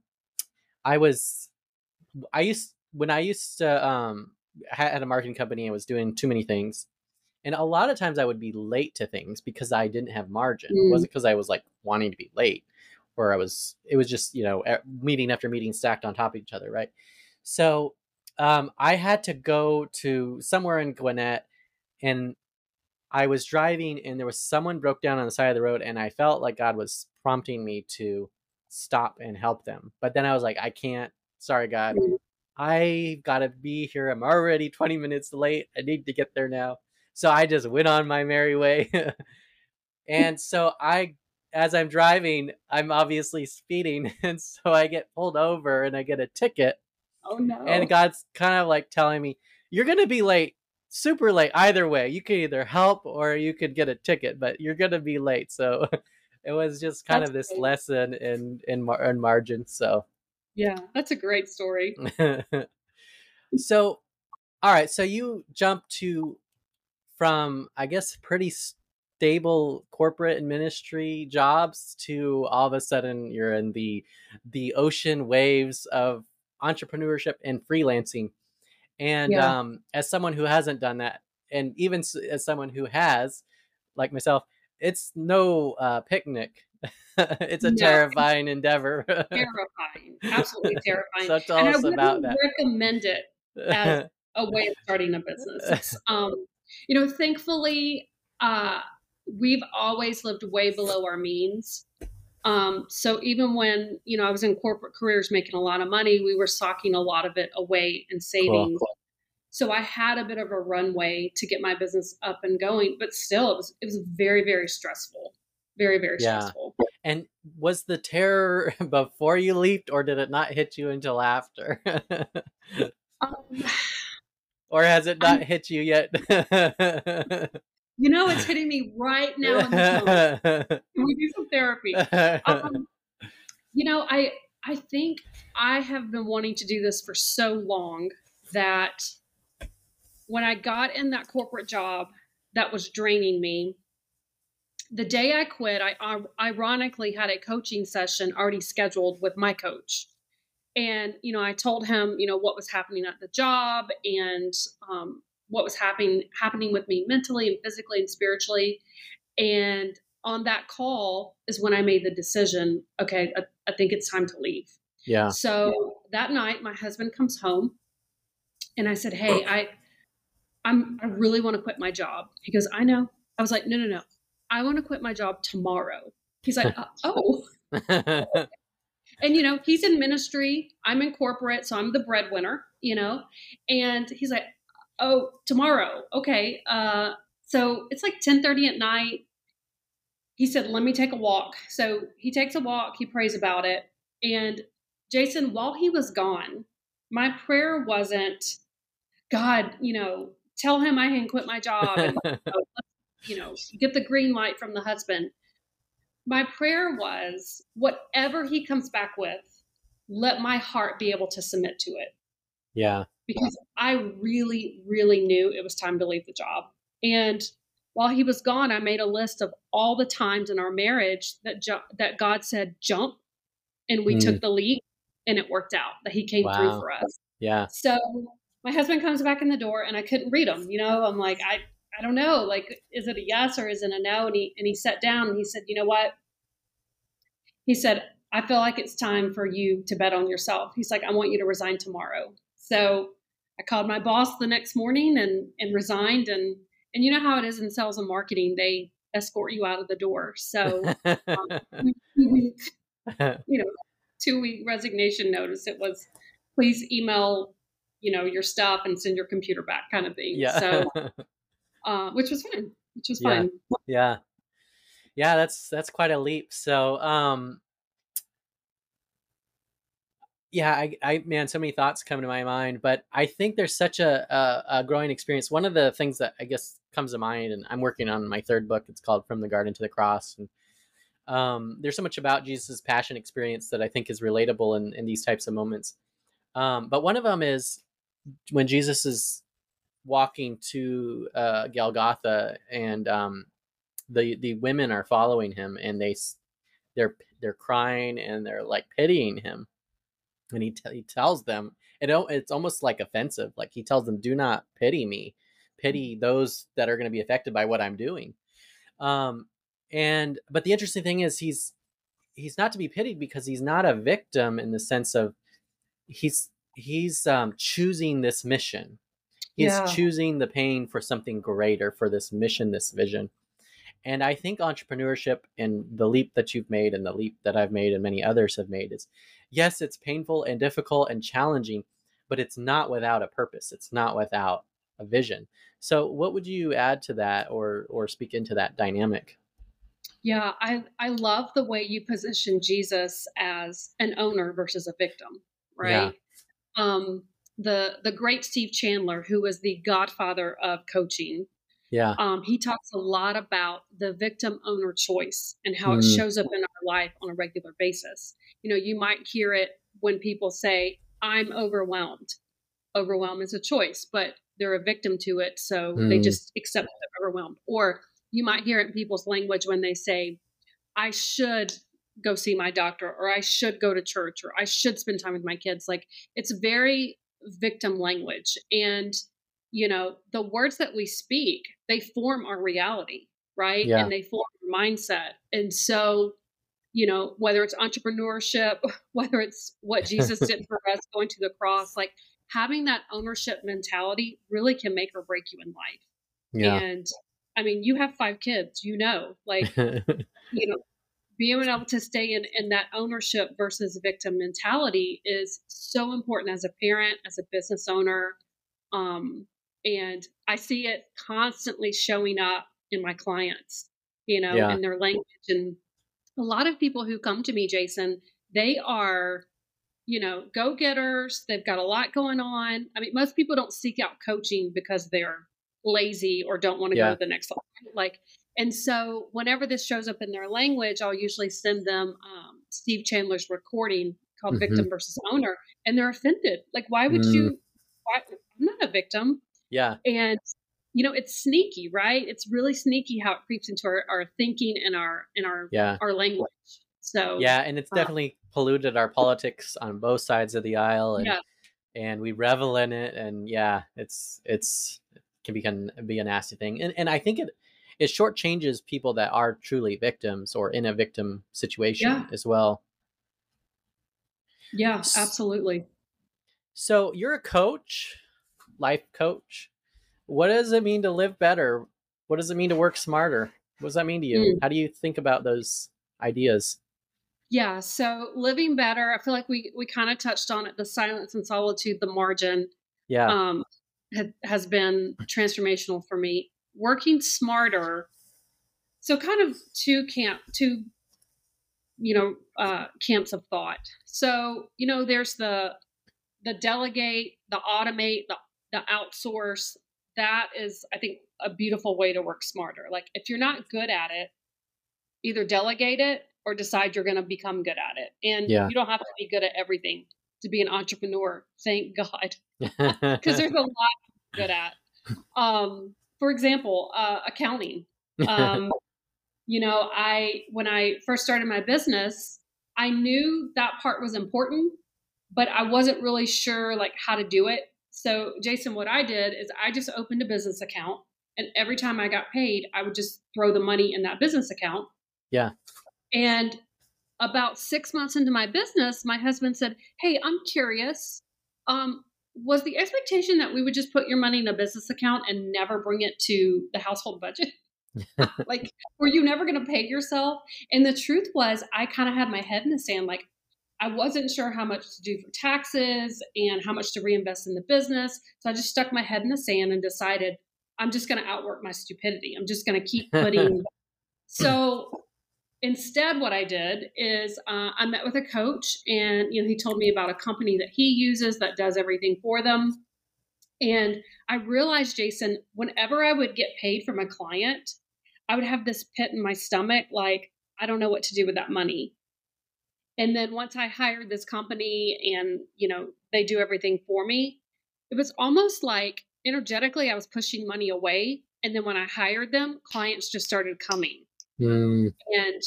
I was I used when I used to um had a marketing company and was doing too many things. And a lot of times I would be late to things because I didn't have margin. Mm. It wasn't because I was like wanting to be late or I was, it was just, you know, meeting after meeting stacked on top of each other. Right. So um, I had to go to somewhere in Gwinnett and I was driving and there was someone broke down on the side of the road and I felt like God was prompting me to stop and help them. But then I was like, I can't. Sorry, God. Mm. I gotta be here. I'm already 20 minutes late. I need to get there now. So I just went on my merry way. and so I as I'm driving, I'm obviously speeding, and so I get pulled over and I get a ticket. Oh no. And God's kind of like telling me, You're gonna be late super late either way. You could either help or you could get a ticket, but you're gonna be late. So it was just kind that's of this great. lesson in in, mar- in margin. So yeah, that's a great story. so, all right. So you jump to from I guess pretty stable corporate and ministry jobs to all of a sudden you're in the the ocean waves of entrepreneurship and freelancing and yeah. um, as someone who hasn't done that, and even as someone who has, like myself, it's no uh, picnic. it's a no. terrifying endeavor. terrifying, absolutely terrifying. so tell and us I about that. Recommend it as a way of starting a business. um, you know, thankfully, uh, we've always lived way below our means. Um, so even when you know I was in corporate careers making a lot of money, we were socking a lot of it away in savings. Cool. So I had a bit of a runway to get my business up and going, but still, it was it was very very stressful, very very yeah. stressful. And was the terror before you leaped, or did it not hit you until after? um, or has it not I'm, hit you yet? You know, it's hitting me right now in this moment. Can we do some therapy? Um, you know, I I think I have been wanting to do this for so long that when I got in that corporate job that was draining me, the day I quit, I, I ironically had a coaching session already scheduled with my coach. And, you know, I told him, you know, what was happening at the job and um, what was happening happening with me mentally and physically and spiritually. And on that call is when I made the decision. Okay, I, I think it's time to leave. Yeah. So that night, my husband comes home, and I said, "Hey, I, I'm I really want to quit my job." He goes, "I know." I was like, "No, no, no. I want to quit my job tomorrow." He's like, uh, "Oh." and you know, he's in ministry. I'm in corporate, so I'm the breadwinner. You know, and he's like, oh, tomorrow. Okay. Uh, so it's like 1030 at night. He said, let me take a walk. So he takes a walk, he prays about it. And Jason, while he was gone, my prayer wasn't, God, you know, tell him I can quit my job and, you know, get the green light from the husband. My prayer was, whatever he comes back with, let my heart be able to submit to it. Yeah because I really, really knew it was time to leave the job. And while he was gone, I made a list of all the times in our marriage that ju- that God said jump, and we mm. took the leap, and it worked out. That He came wow. through for us. Yeah. So my husband comes back in the door, and I couldn't read him. You know, I'm like, I I don't know, like, is it a yes or is it a no? And he and he sat down and he said, you know what? He said, I feel like it's time for you to bet on yourself. He's like, I want you to resign tomorrow. So I called my boss the next morning and and resigned and and you know how it is in sales and marketing they escort you out of the door. So um, you know, two week resignation notice. It was please email you know your stuff and send your computer back kind of thing. Yeah. So uh, which was fine. Which was yeah. fine. Yeah. Yeah, that's that's quite a leap. So um yeah, I, I, man, so many thoughts come to my mind, but I think there's such a, a, a, growing experience. One of the things that I guess comes to mind, and I'm working on my third book. It's called From the Garden to the Cross, and um, there's so much about Jesus' passion experience that I think is relatable in, in these types of moments. Um, but one of them is when Jesus is walking to uh, Golgotha, and um, the the women are following him, and they they're they're crying and they're like pitying him and he, t- he tells them it, it's almost like offensive like he tells them do not pity me. Pity those that are going to be affected by what i'm doing. Um and but the interesting thing is he's he's not to be pitied because he's not a victim in the sense of he's he's um choosing this mission. He's yeah. choosing the pain for something greater for this mission this vision. And I think entrepreneurship and the leap that you've made and the leap that I've made and many others have made is yes, it's painful and difficult and challenging, but it's not without a purpose. It's not without a vision. So what would you add to that or or speak into that dynamic? Yeah, I I love the way you position Jesus as an owner versus a victim, right? Yeah. Um the the great Steve Chandler, who was the godfather of coaching, yeah. Um, he talks a lot about the victim owner choice and how mm. it shows up in our life on a regular basis. You know, you might hear it when people say, I'm overwhelmed. Overwhelm is a choice, but they're a victim to it. So mm. they just accept they're overwhelmed. Or you might hear it in people's language when they say, I should go see my doctor, or I should go to church, or I should spend time with my kids. Like it's very victim language. And you know, the words that we speak, they form our reality, right? Yeah. And they form our mindset. And so, you know, whether it's entrepreneurship, whether it's what Jesus did for us going to the cross, like having that ownership mentality really can make or break you in life. Yeah. And I mean, you have five kids, you know, like, you know, being able to stay in, in that ownership versus victim mentality is so important as a parent, as a business owner. Um, and I see it constantly showing up in my clients, you know, yeah. in their language. And a lot of people who come to me, Jason, they are, you know, go getters. They've got a lot going on. I mean, most people don't seek out coaching because they're lazy or don't want to yeah. go to the next level. Like, and so whenever this shows up in their language, I'll usually send them um, Steve Chandler's recording called mm-hmm. Victim versus Owner, and they're offended. Like, why would mm. you? Why, I'm not a victim. Yeah. And you know, it's sneaky, right? It's really sneaky how it creeps into our, our thinking and our in our yeah. our language. So Yeah, and it's uh, definitely polluted our politics on both sides of the aisle and yeah. and we revel in it and yeah, it's it's it can become be a nasty thing. And and I think it it shortchanges people that are truly victims or in a victim situation yeah. as well. Yeah, absolutely. So you're a coach life coach. What does it mean to live better? What does it mean to work smarter? What does that mean to you? Mm. How do you think about those ideas? Yeah, so living better, I feel like we we kind of touched on it. The silence and solitude, the margin, yeah, um, has been transformational for me. Working smarter, so kind of two camp, two, you know, uh, camps of thought. So you know, there's the the delegate, the automate, the the outsource, that is, I think, a beautiful way to work smarter. Like if you're not good at it, either delegate it or decide you're going to become good at it. And yeah. you don't have to be good at everything to be an entrepreneur. Thank God, because there's a lot good at. Um, for example, uh, accounting. Um, you know, I when I first started my business, I knew that part was important, but I wasn't really sure like how to do it. So, Jason, what I did is I just opened a business account, and every time I got paid, I would just throw the money in that business account. Yeah. And about six months into my business, my husband said, Hey, I'm curious. Um, was the expectation that we would just put your money in a business account and never bring it to the household budget? like, were you never going to pay yourself? And the truth was, I kind of had my head in the sand. Like, I wasn't sure how much to do for taxes and how much to reinvest in the business. So I just stuck my head in the sand and decided I'm just going to outwork my stupidity. I'm just going to keep putting. so instead, what I did is uh, I met with a coach, and you know he told me about a company that he uses that does everything for them. And I realized, Jason, whenever I would get paid from a client, I would have this pit in my stomach, like I don't know what to do with that money. And then once I hired this company, and you know they do everything for me, it was almost like energetically I was pushing money away. And then when I hired them, clients just started coming. Mm. And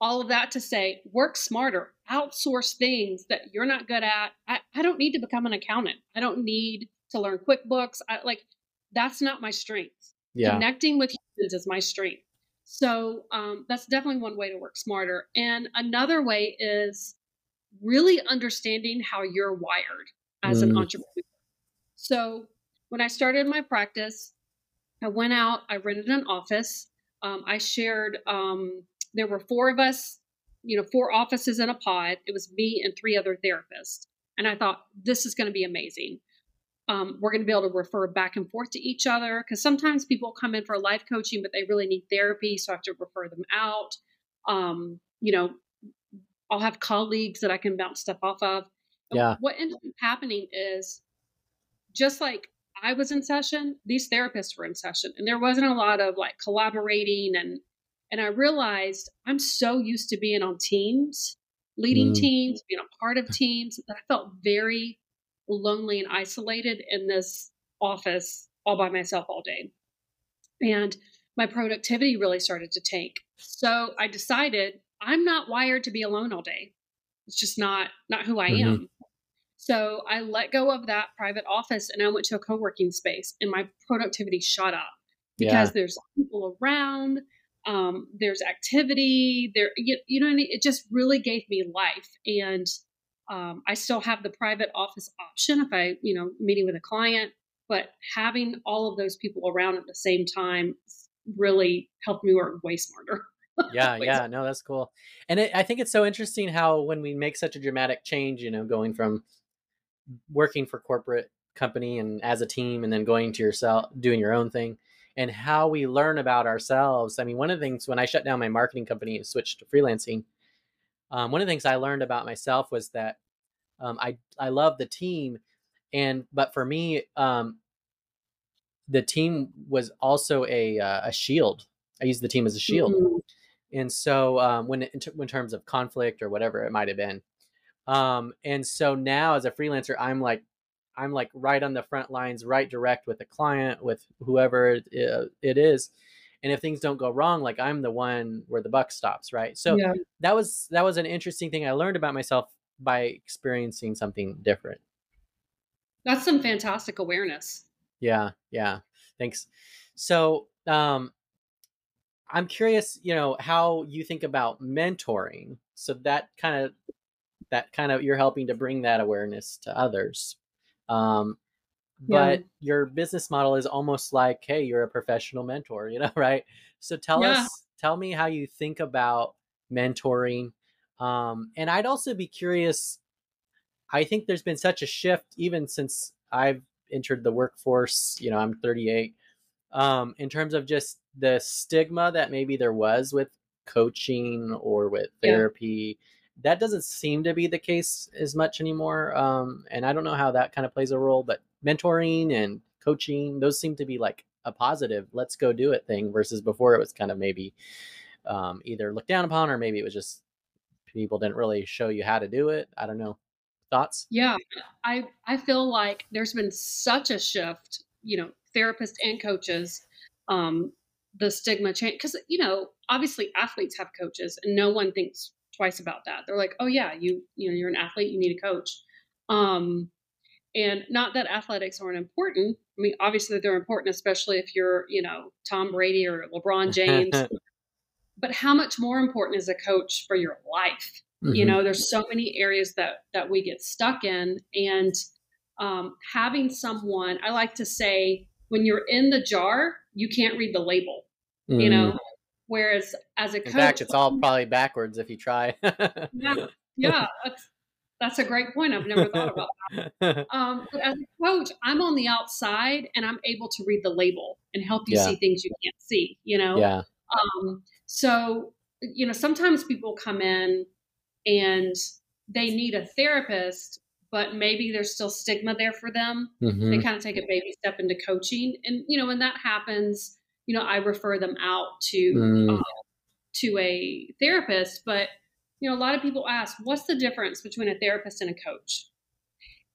all of that to say, work smarter, outsource things that you're not good at. I, I don't need to become an accountant. I don't need to learn QuickBooks. I like that's not my strength. Yeah. Connecting with humans is my strength. So um, that's definitely one way to work smarter. And another way is really understanding how you're wired as mm. an entrepreneur. So when I started my practice, I went out, I rented an office. Um, I shared, um, there were four of us, you know, four offices in a pod. It was me and three other therapists. And I thought, this is going to be amazing. Um, we're going to be able to refer back and forth to each other because sometimes people come in for life coaching, but they really need therapy. So I have to refer them out. Um, you know, I'll have colleagues that I can bounce stuff off of. Yeah. What ended up happening is just like I was in session, these therapists were in session, and there wasn't a lot of like collaborating and and I realized I'm so used to being on teams, leading mm. teams, being a part of teams that I felt very lonely and isolated in this office all by myself all day. And my productivity really started to tank. So I decided I'm not wired to be alone all day. It's just not not who I mm-hmm. am. So I let go of that private office and I went to a co-working space and my productivity shot up because yeah. there's people around, um, there's activity, there you, you know it just really gave me life and um, I still have the private office option if I, you know, meeting with a client, but having all of those people around at the same time really helped me work way smarter. yeah, yeah, no, that's cool. And it, I think it's so interesting how when we make such a dramatic change, you know, going from working for corporate company and as a team and then going to yourself doing your own thing and how we learn about ourselves i mean one of the things when i shut down my marketing company and switched to freelancing um, one of the things i learned about myself was that um, i i love the team and but for me um, the team was also a uh, a shield i used the team as a shield mm-hmm. and so um, when in, t- in terms of conflict or whatever it might have been um, and so now as a freelancer, I'm like, I'm like right on the front lines, right direct with the client, with whoever it, uh, it is. And if things don't go wrong, like I'm the one where the buck stops, right? So yeah. that was that was an interesting thing I learned about myself by experiencing something different. That's some fantastic awareness. Yeah, yeah. Thanks. So, um I'm curious, you know, how you think about mentoring. So that kind of that kind of you're helping to bring that awareness to others um, but yeah. your business model is almost like hey you're a professional mentor you know right so tell yeah. us tell me how you think about mentoring um, and i'd also be curious i think there's been such a shift even since i've entered the workforce you know i'm 38 um, in terms of just the stigma that maybe there was with coaching or with therapy yeah that doesn't seem to be the case as much anymore. Um, and I don't know how that kind of plays a role, but mentoring and coaching, those seem to be like a positive, let's go do it thing versus before it was kind of maybe um, either looked down upon or maybe it was just people didn't really show you how to do it. I don't know. Thoughts? Yeah, I, I feel like there's been such a shift, you know, therapists and coaches, um, the stigma change because, you know, obviously athletes have coaches and no one thinks twice about that. They're like, oh yeah, you you know you're an athlete, you need a coach. Um, and not that athletics aren't important. I mean, obviously they're important, especially if you're you know Tom Brady or LeBron James. but how much more important is a coach for your life? Mm-hmm. You know, there's so many areas that that we get stuck in, and um, having someone, I like to say, when you're in the jar, you can't read the label. Mm. You know, whereas as a coach, in fact, it's all probably backwards if you try. yeah, yeah, that's, that's a great point. I've never thought about that. Um, as a coach, I'm on the outside and I'm able to read the label and help you yeah. see things you can't see. You know, yeah. Um, so you know, sometimes people come in and they need a therapist, but maybe there's still stigma there for them. Mm-hmm. They kind of take a baby step into coaching, and you know when that happens, you know I refer them out to mm. uh, to a therapist. But you know a lot of people ask, what's the difference between a therapist and a coach?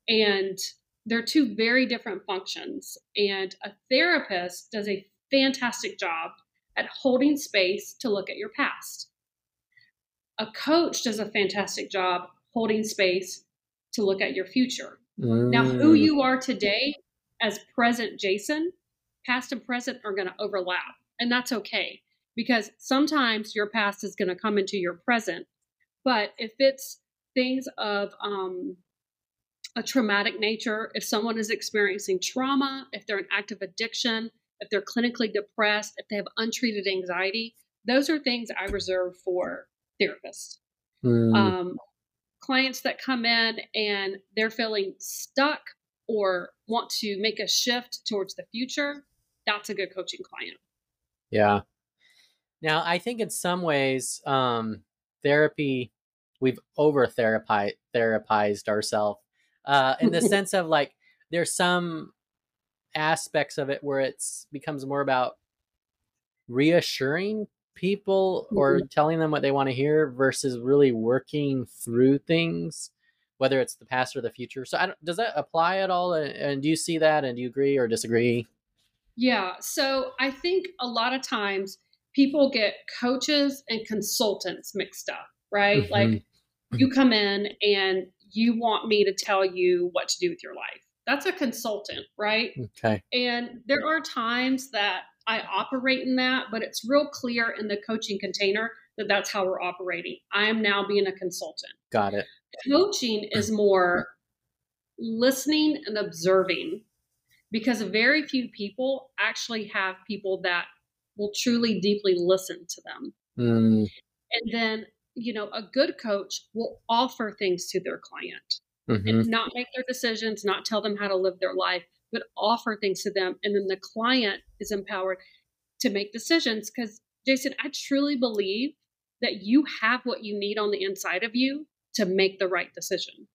And they're two very different functions. And a therapist does a fantastic job at holding space to look at your past. A coach does a fantastic job holding space to look at your future. Mm. Now, who mm. you are today as present Jason, past and present are going to overlap. And that's okay because sometimes your past is going to come into your present. But if it's things of um, a traumatic nature, if someone is experiencing trauma, if they're in active addiction, if they're clinically depressed, if they have untreated anxiety, those are things I reserve for therapists. Mm. Um, clients that come in and they're feeling stuck or want to make a shift towards the future, that's a good coaching client. Yeah. Now, I think in some ways, um, therapy, we've over therapized ourselves uh, in the sense of like, there's some aspects of it where it's becomes more about reassuring people or mm-hmm. telling them what they want to hear versus really working through things whether it's the past or the future so does that apply at all and do you see that and do you agree or disagree yeah so i think a lot of times people get coaches and consultants mixed up right mm-hmm. like you come in and you want me to tell you what to do with your life that's a consultant right okay and there are times that I operate in that, but it's real clear in the coaching container that that's how we're operating. I am now being a consultant. Got it. Coaching is more listening and observing because very few people actually have people that will truly deeply listen to them. Mm. And then, you know, a good coach will offer things to their client mm-hmm. and not make their decisions, not tell them how to live their life, but offer things to them. And then the client is empowered to make decisions. Because, Jason, I truly believe that you have what you need on the inside of you to make the right decision.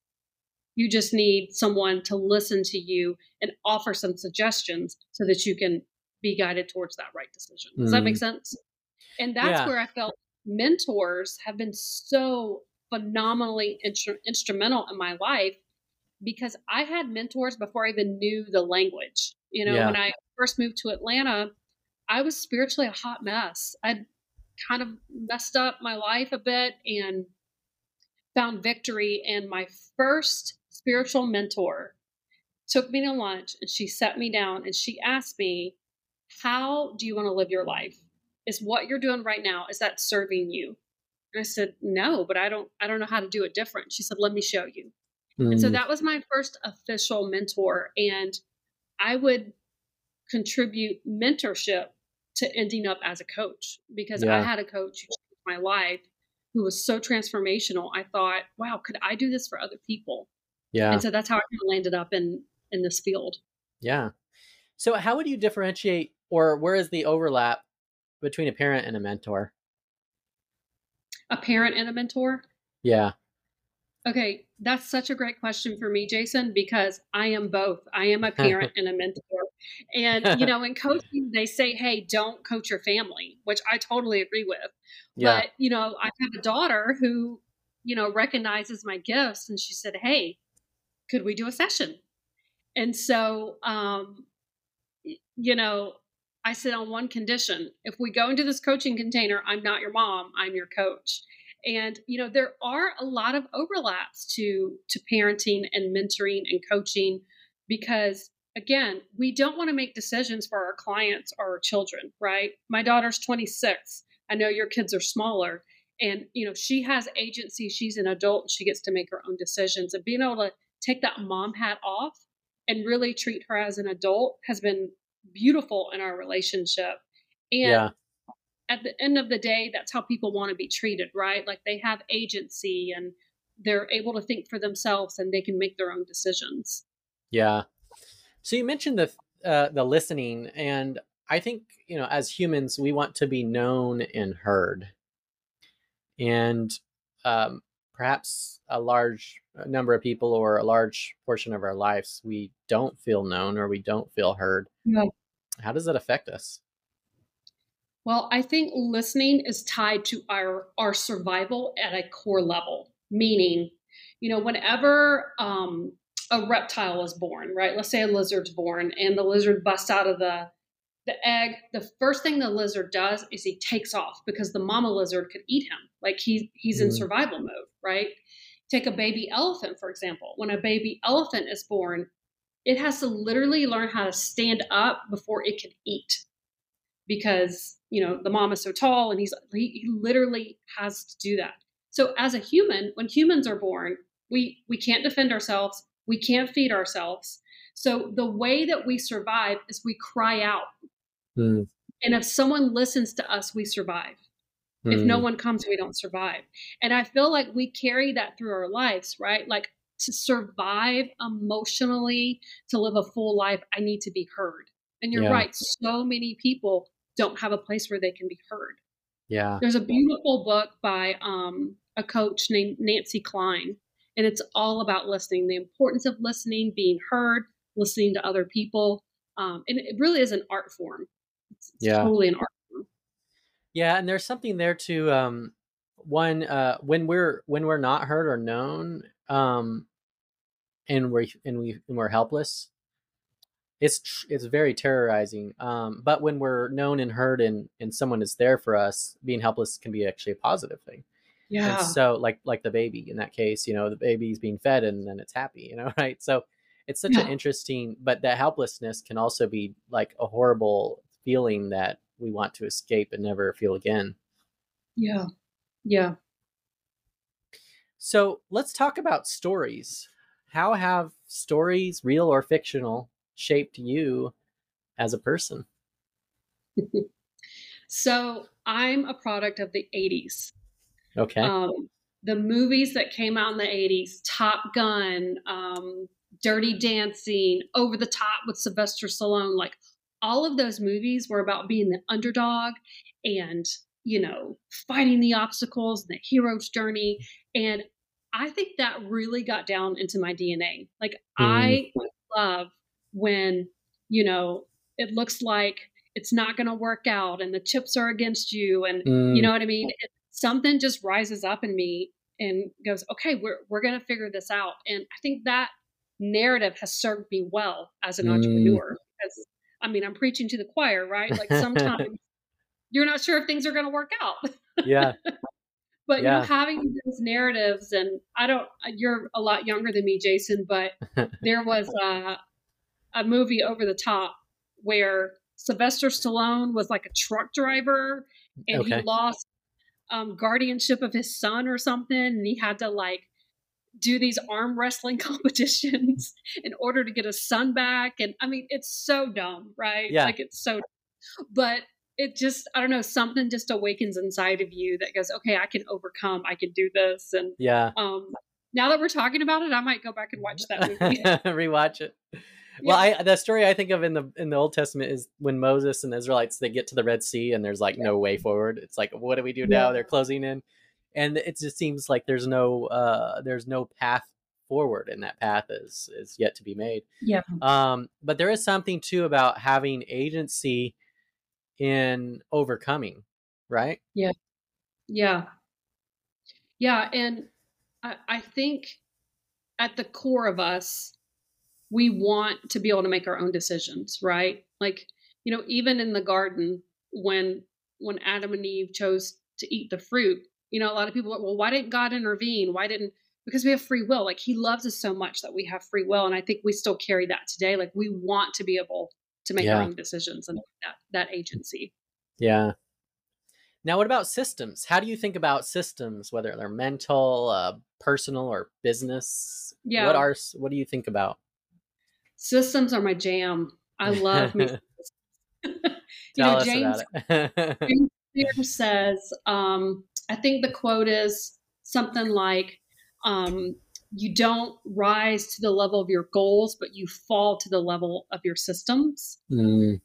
You just need someone to listen to you and offer some suggestions so that you can be guided towards that right decision. Does mm. that make mm-hmm. sense? And that's yeah. where I felt mentors have been so phenomenally instru- instrumental in my life because I had mentors before I even knew the language. You know, yeah. when I first moved to Atlanta, I was spiritually a hot mess. I'd kind of messed up my life a bit and found victory. And my first spiritual mentor took me to lunch and she sat me down and she asked me, How do you want to live your life? Is what you're doing right now, is that serving you? And I said, No, but I don't I don't know how to do it different. She said, Let me show you. Mm. And so mm. that was my first official mentor. And I would contribute mentorship to ending up as a coach because yeah. I had a coach who changed my life who was so transformational. I thought, wow, could I do this for other people? Yeah. And so that's how I kind of landed up in in this field. Yeah. So how would you differentiate or where is the overlap between a parent and a mentor? A parent and a mentor? Yeah. Okay, that's such a great question for me, Jason, because I am both. I am a parent and a mentor. And, you know, in coaching, they say, hey, don't coach your family, which I totally agree with. Yeah. But, you know, I have a daughter who, you know, recognizes my gifts and she said, hey, could we do a session? And so, um, you know, I said on one condition if we go into this coaching container, I'm not your mom, I'm your coach. And you know, there are a lot of overlaps to to parenting and mentoring and coaching because again, we don't want to make decisions for our clients or our children, right? My daughter's 26. I know your kids are smaller. And, you know, she has agency. She's an adult. She gets to make her own decisions. And being able to take that mom hat off and really treat her as an adult has been beautiful in our relationship. And yeah. at the end of the day, that's how people want to be treated, right? Like they have agency and they're able to think for themselves and they can make their own decisions. Yeah. So you mentioned the uh, the listening, and I think you know, as humans, we want to be known and heard, and um, perhaps a large number of people or a large portion of our lives we don't feel known or we don't feel heard. No. How does that affect us? Well, I think listening is tied to our our survival at a core level. Meaning, you know, whenever um, a reptile is born, right? Let's say a lizard's born, and the lizard busts out of the the egg. The first thing the lizard does is he takes off because the mama lizard could eat him. Like he he's in mm-hmm. survival mode, right? Take a baby elephant, for example. When a baby elephant is born, it has to literally learn how to stand up before it can eat because you know the mom is so tall and he's he, he literally has to do that so as a human when humans are born we we can't defend ourselves we can't feed ourselves so the way that we survive is we cry out mm. and if someone listens to us we survive mm. if no hmm. one comes we don't survive and i feel like we carry that through our lives right like to survive emotionally, to live a full life, I need to be heard. And you're yeah. right, so many people don't have a place where they can be heard. Yeah. There's a beautiful book by um, a coach named Nancy Kline, and it's all about listening, the importance of listening, being heard, listening to other people. Um, and it really is an art form. It's, it's yeah. totally an art form. Yeah, and there's something there to um, one uh, when we're when we're not heard or known, um, and we're and we and we're helpless it's it's very terrorizing um, but when we're known and heard and and someone is there for us being helpless can be actually a positive thing yeah and so like like the baby in that case you know the baby's being fed and then it's happy you know right so it's such yeah. an interesting but that helplessness can also be like a horrible feeling that we want to escape and never feel again yeah yeah so let's talk about stories. How have stories, real or fictional, shaped you as a person? so I'm a product of the 80s. Okay. Um, the movies that came out in the 80s, Top Gun, um, Dirty Dancing, Over the Top with Sylvester Stallone, like all of those movies were about being the underdog and you know, fighting the obstacles, and the hero's journey. And I think that really got down into my DNA. Like, mm. I love when, you know, it looks like it's not going to work out and the chips are against you. And mm. you know what I mean? It, something just rises up in me and goes, okay, we're, we're going to figure this out. And I think that narrative has served me well as an mm. entrepreneur because I mean, I'm preaching to the choir, right? Like sometimes you're not sure if things are going to work out. yeah. but yeah. you know, having those narratives, and I don't, you're a lot younger than me, Jason, but there was a, a movie over the top where Sylvester Stallone was like a truck driver and okay. he lost um, guardianship of his son or something, and he had to like do these arm wrestling competitions in order to get a son back. And I mean, it's so dumb, right? Yeah. Like it's so, but it just I don't know something just awakens inside of you that goes okay I can overcome I can do this and yeah um now that we're talking about it I might go back and watch that movie rewatch it well yeah. I the story I think of in the in the Old Testament is when Moses and the Israelites they get to the Red Sea and there's like yeah. no way forward it's like what do we do now they're closing in and it just seems like there's no uh there's no path forward and that path is is yet to be made yeah um but there is something too about having agency in overcoming, right? Yeah. Yeah. Yeah. And I, I think at the core of us, we want to be able to make our own decisions, right? Like, you know, even in the garden, when when Adam and Eve chose to eat the fruit, you know, a lot of people are, well, why didn't God intervene? Why didn't because we have free will. Like he loves us so much that we have free will. And I think we still carry that today. Like we want to be able to make yeah. our own decisions and that that agency. Yeah. Now, what about systems? How do you think about systems, whether they're mental, uh, personal, or business? Yeah. What are what do you think about? Systems are my jam. I love me. you Tell know, us James, about it. James Says, um, I think the quote is something like, um, you don't rise to the level of your goals, but you fall to the level of your systems. Mm,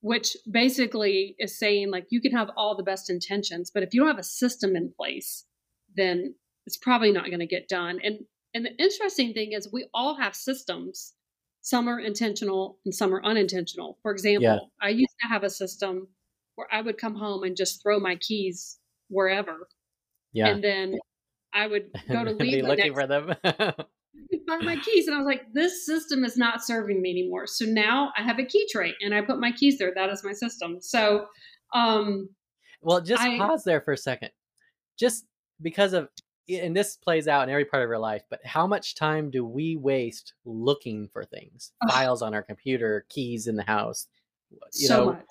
which basically is saying like you can have all the best intentions but if you don't have a system in place then it's probably not going to get done and and the interesting thing is we all have systems some are intentional and some are unintentional for example Yeah. i used to have a system where i would come home and just throw my keys wherever yeah. and then i would go to leave looking for them. find my keys and i was like this system is not serving me anymore so now i have a key tray and i put my keys there that is my system so um well, just I- pause there for a second. Just because of and this plays out in every part of our life, but how much time do we waste looking for things? Files on our computer, keys in the house. You so know, much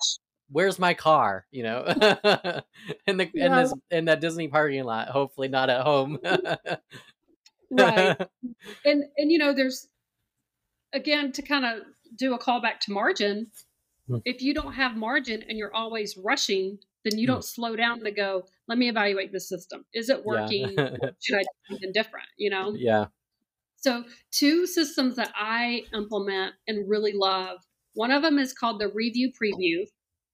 where's my car? You know, in the in Yeah. this in that Disney parking lot. Hopefully not at home. right and and you know there's again to kind of do a callback to margin Hmm. if you don't have margin and you're always rushing then you Hmm. don't slow down to go let me evaluate the system is it working Yeah. should i do something different you know yeah. so two systems that i implement and really love one of them is called the review preview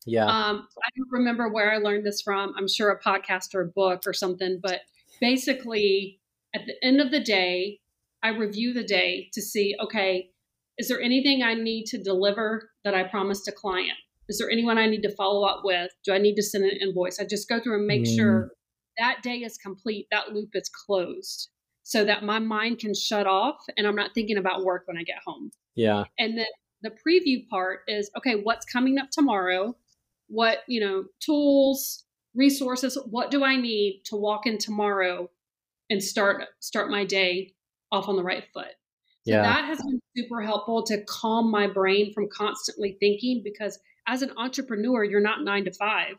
Yeah. um, I don't remember where I learned this from. I'm sure a podcast or a book or something. But basically, at the end of the day, I review the day to see okay, is there anything I need to deliver that I promised a client? Is there anyone I need to follow up with? Do I need to send an invoice? I just go through and make Mm. sure that day is complete, that loop is closed, so that my mind can shut off and I'm not thinking about work when I get home. yeah. And then the preview part is okay, what's coming up tomorrow? What, you know, tools, resources, what do I need to walk in tomorrow and start start my day off on the right foot? So Yeah. that has been super helpful to calm my brain from constantly thinking because as an entrepreneur, you're not 9 to 5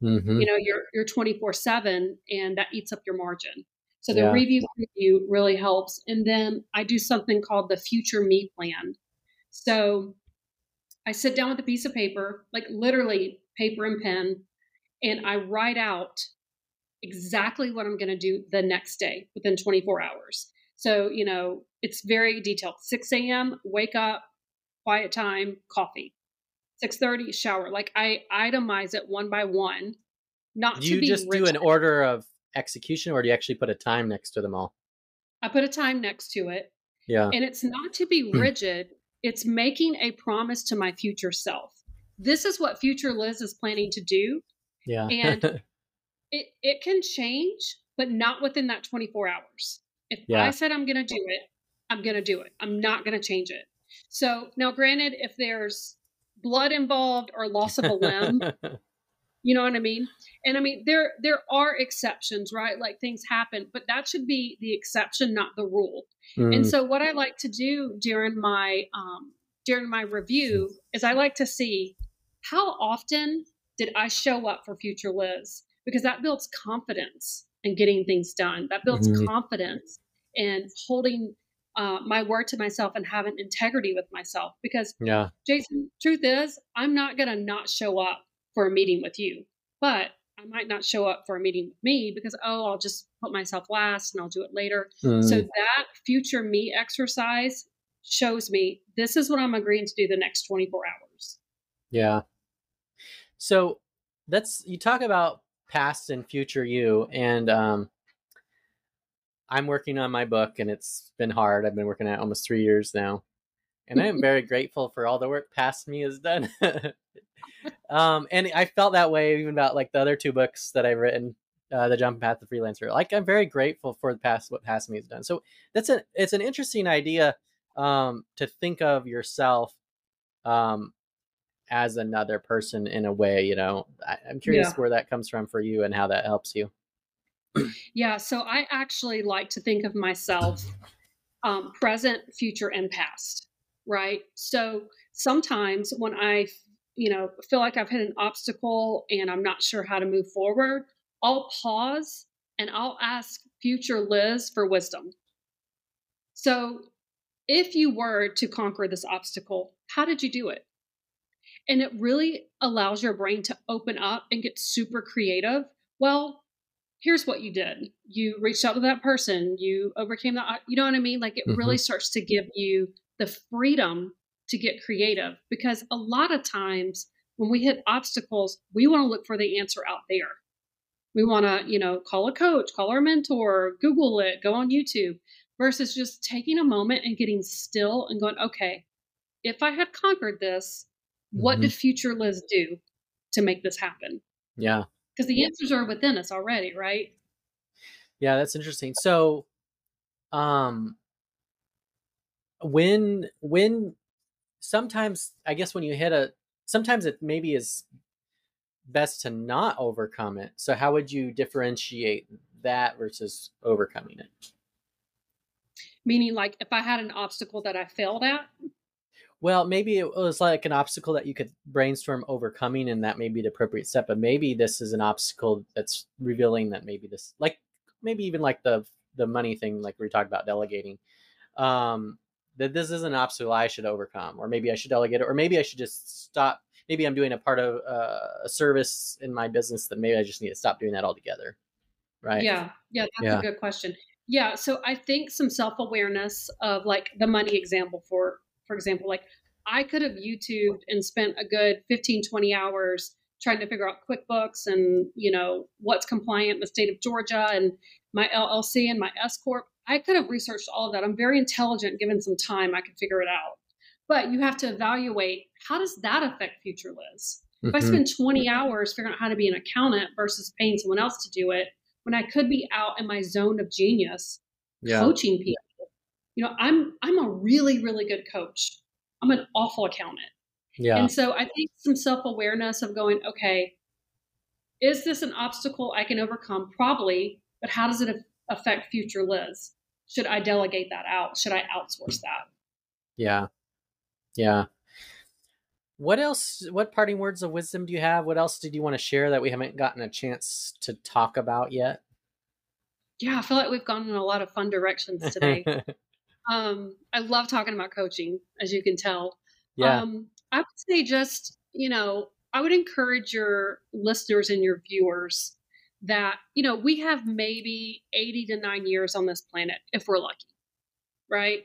hmm you know you're you're 24 7 and that eats up your margin so the Yeah. review preview really helps and then i do something called the future me plan so i sit down with a piece of paper like literally paper and pen and i write out exactly what i'm going to do the next day within 24 hours. So you know it's very detailed. 6 a.m wake up quiet time coffee. 6.30 shower. Like i itemize it one by one not Do you just do an order of execution, or do you actually put a time next to them all? i put a time next to it. Yeah. and it's not to be Hmm. rigid it's making a promise to my future self this is what future liz is planning to do Yeah. and it, it can change but not within that 24 hours if Yeah. i said i'm going to do it i'm going to do it i'm not going to change it so now granted if there's blood involved or loss of a limb You know what I mean? And I mean there there are exceptions, right? Like things happen, but that should be the exception, not the rule. Mm, And so what I like to do during my um during my review is I like to see how often did I show up for future Liz? Because that builds confidence in getting things done. That builds Mhm. confidence in holding uh, my word to myself and having integrity with myself. Because yeah. Jason, truth is, I'm not going to not show up for a meeting with you, but I might not show up for a meeting with me because, oh, I'll just put myself last and I'll do it later. So Mm, that future me exercise shows me this is what I'm agreeing to do the next 24 hours. Yeah. So that's you talk about past and future you, and um, I'm working on my book, and it's been hard. I've been working at almost three years now, and I am very grateful for all the work past me has done. um, and I felt that way even about like the other two books that I've written, uh, the Jump Path, the Freelancer. Like I'm very grateful for the past what past me has done. So that's an it's an interesting idea um, to think of yourself um, as another person in a way. You know, I, I'm curious Yeah. where that comes from for you and how that helps you. Yeah, so I actually like to think of myself um, present, future, and past, right? So sometimes when I, you know, feel like I've hit an obstacle and I'm not sure how to move forward, I'll pause and I'll ask future Liz for wisdom. So, if you were to conquer this obstacle, how did you do it? And it really allows your brain to open up and get super creative. Well, here's what you did you reached out to that person, you overcame that. You know what I mean? Like it mm-hmm. really starts to give you the freedom to get creative because a lot of times when we hit obstacles, we want to look for the answer out there. We want to, you know, call a coach, call our mentor, Google it, go on YouTube, versus just taking a moment and getting still and going, okay, if I had conquered this, what mm-hmm. did future Liz do to make this happen? Yeah. Because the answers are within us already, right? Yeah, that's interesting. So, um, when when sometimes I guess when you hit a sometimes it maybe is best to not overcome it. So how would you differentiate that versus overcoming it? Meaning like if I had an obstacle that I failed at? Well, maybe it was like an obstacle that you could brainstorm overcoming and that may be the appropriate step, but maybe this is an obstacle that's revealing that maybe this like maybe even like the the money thing like we talked about delegating. Um that this is an obstacle I should overcome, or maybe I should delegate it, or maybe I should just stop. Maybe I'm doing a part of uh, a service in my business that maybe I just need to stop doing that altogether. Right. Yeah. Yeah. That's yeah. a good question. Yeah. So I think some self awareness of like the money example, for for example, like I could have YouTubed and spent a good 15, 20 hours trying to figure out QuickBooks and, you know, what's compliant in the state of Georgia and my LLC and my S Corp. I could have researched all of that. I'm very intelligent. Given some time, I could figure it out. But you have to evaluate how does that affect future Liz? Mm-hmm. If I mm-hmm. spend 20 hours figuring out how to be an accountant versus paying someone else to do it, when I could be out in my zone of genius yeah. coaching people. You know, I'm I'm a really really good coach. I'm an awful accountant. Yeah. And so I think some self-awareness of going, okay, is this an obstacle I can overcome? Probably, but how does it affect future Liz? should I delegate that out? Should I outsource that? Yeah. Yeah. What else? What parting words of wisdom do you have? What else did you want to share that we haven't gotten a chance to talk about yet? Yeah, I feel like we've gone in a lot of fun directions today. um, I love talking about coaching, as you can tell. Yeah. Um, I would say just, you know, I would encourage your listeners and your viewers that, you know, we have maybe 80 to nine years on this planet if we're lucky, right?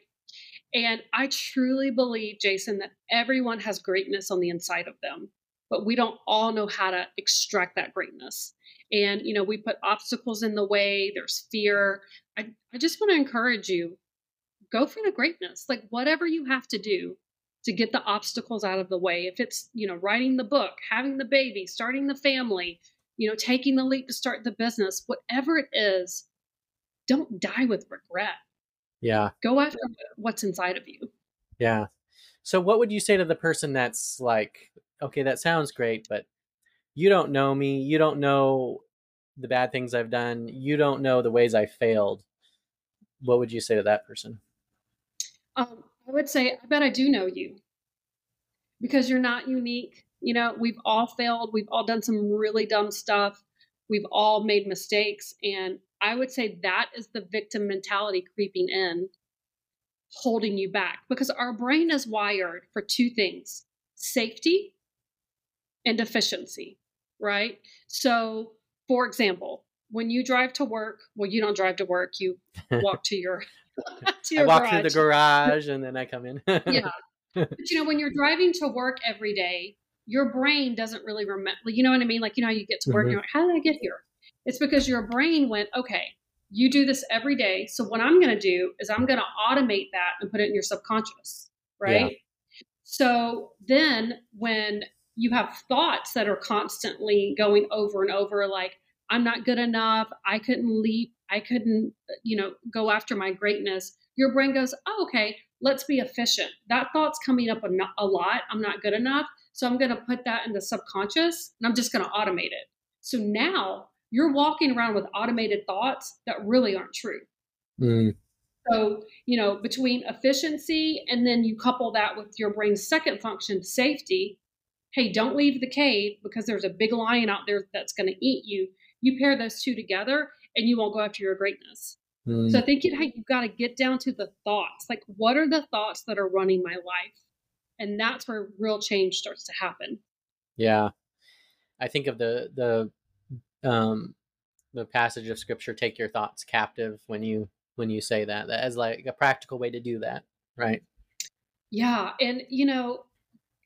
And I truly believe, Jason, that everyone has greatness on the inside of them, but we don't all know how to extract that greatness. And, you know, we put obstacles in the way, there's fear. I, I just want to encourage you go for the greatness. Like, whatever you have to do to get the obstacles out of the way, if it's, you know, writing the book, having the baby, starting the family, you know, taking the leap to start the business, whatever it is, don't die with regret. Yeah. Go after what's inside of you. Yeah. So what would you say to the person that's like, okay, that sounds great, but you don't know me, you don't know the bad things I've done, you don't know the ways I failed. What would you say to that person? Um, I would say, I bet I do know you because you're not unique. You know, we've all failed. We've all done some really dumb stuff. We've all made mistakes. And I would say that is the victim mentality creeping in, holding you back because our brain is wired for two things safety and efficiency, right? So, for example, when you drive to work, well, you don't drive to work, you walk to your. I walk garage. through the garage and then I come in. yeah. But you know, when you're driving to work every day, your brain doesn't really remember. You know what I mean? Like, you know, how you get to work, mm-hmm. you're like, how did I get here? It's because your brain went, okay, you do this every day. So what I'm going to do is I'm going to automate that and put it in your subconscious, right? Yeah. So then when you have thoughts that are constantly going over and over, like, I'm not good enough, I couldn't leap, I couldn't, you know, go after my greatness, your brain goes, oh, okay, let's be efficient. That thought's coming up a, lot. I'm not good enough. So I'm going to put that in the subconscious and I'm just going to automate it. So now you're walking around with automated thoughts that really aren't true. Mm. So, you know, between efficiency and then you couple that with your brain's second function, safety, hey, don't leave the cave because there's a big lion out there that's going to eat you. You pair those two together and you won't go after your greatness. Mm. So I think you, you've got to get down to the thoughts. Like, what are the thoughts that are running my life? And that's where real change starts to happen. Yeah. I think of the, the, um, the passage of scripture, take your thoughts captive when you, when you say that, that as like a practical way to do that. Right. Yeah. And, you know,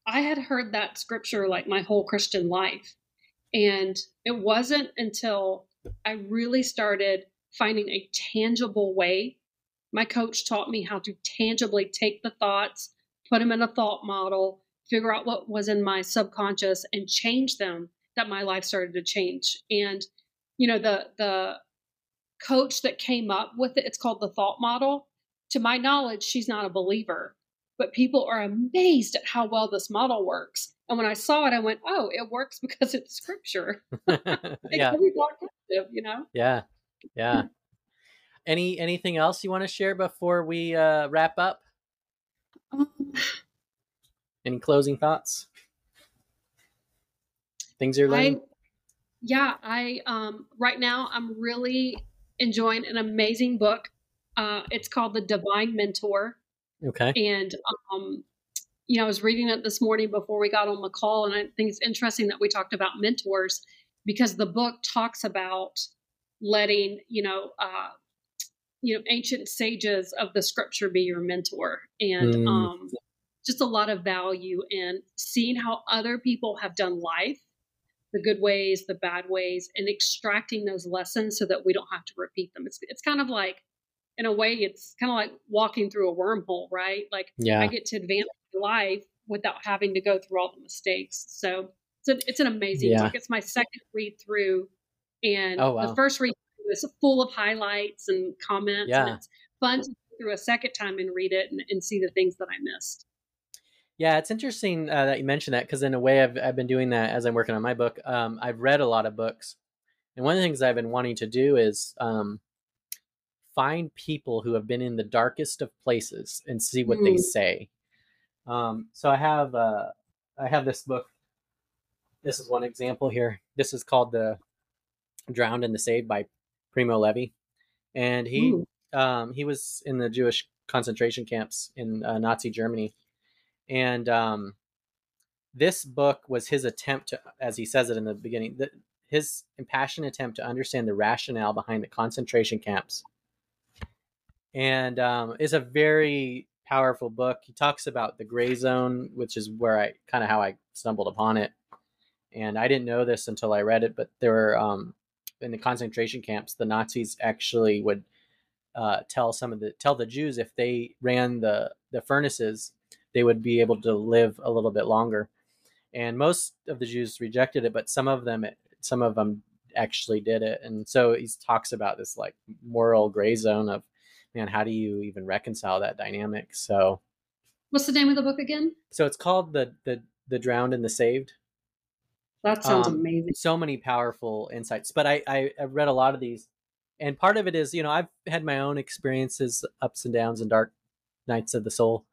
I had heard that scripture like my whole Christian life. And it wasn't until I really started finding a tangible way. My coach taught me how to tangibly take the thoughts, put them in a thought model, figure out what was in my subconscious and change them that my life started to change. And you know, the the coach that came up with it, it's called the thought model. To my knowledge, she's not a believer but people are amazed at how well this model works. And when I saw it, I went, "Oh, it works because it's scripture." yeah, you know. Yeah, yeah. Any anything else you want to share before we uh, wrap up? Um, Any closing thoughts? Things you're learning. I, yeah, I um, right now I'm really enjoying an amazing book. Uh, it's called The Divine Mentor Okay. And, um, you know, I was reading it this morning before we got on the call, and I think it's interesting that we talked about mentors because the book talks about letting, you know, uh, you know, ancient sages of the scripture be your mentor, and mm. um, just a lot of value in seeing how other people have done life, the good ways, the bad ways, and extracting those lessons so that we don't have to repeat them. It's it's kind of like in a way, it's kind of like walking through a wormhole, right? Like yeah. I get to advance my life without having to go through all the mistakes. So it's an, it's an amazing yeah. book. It's my second read through, and oh, wow. the first read through is full of highlights and comments. Yeah. And it's fun to go through a second time and read it and, and see the things that I missed. Yeah, it's interesting uh, that you mentioned that because in a way I've, I've been doing that as I'm working on my book. Um, I've read a lot of books, and one of the things I've been wanting to do is um, find people who have been in the darkest of places and see what mm. they say. Um, so I have uh, I have this book. This is one example here. This is called the Drowned and the Saved by Primo Levi, and he um, he was in the Jewish concentration camps in uh, Nazi Germany, and um, this book was his attempt to, as he says it in the beginning, the, his impassioned attempt to understand the rationale behind the concentration camps and um, it's a very powerful book. He talks about the gray zone, which is where I kind of how I stumbled upon it, and I didn't know this until I read it. But there were um, in the concentration camps, the Nazis actually would uh, tell some of the tell the Jews if they ran the the furnaces, they would be able to live a little bit longer. And most of the Jews rejected it, but some of them some of them actually did it. And so he talks about this like moral gray zone of man, how do you even reconcile that dynamic? So, what's the name of the book again? So it's called the the the drowned and the saved. That sounds um, amazing. So many powerful insights. But I, I I've read a lot of these, and part of it is you know I've had my own experiences, ups and downs, and dark nights of the soul.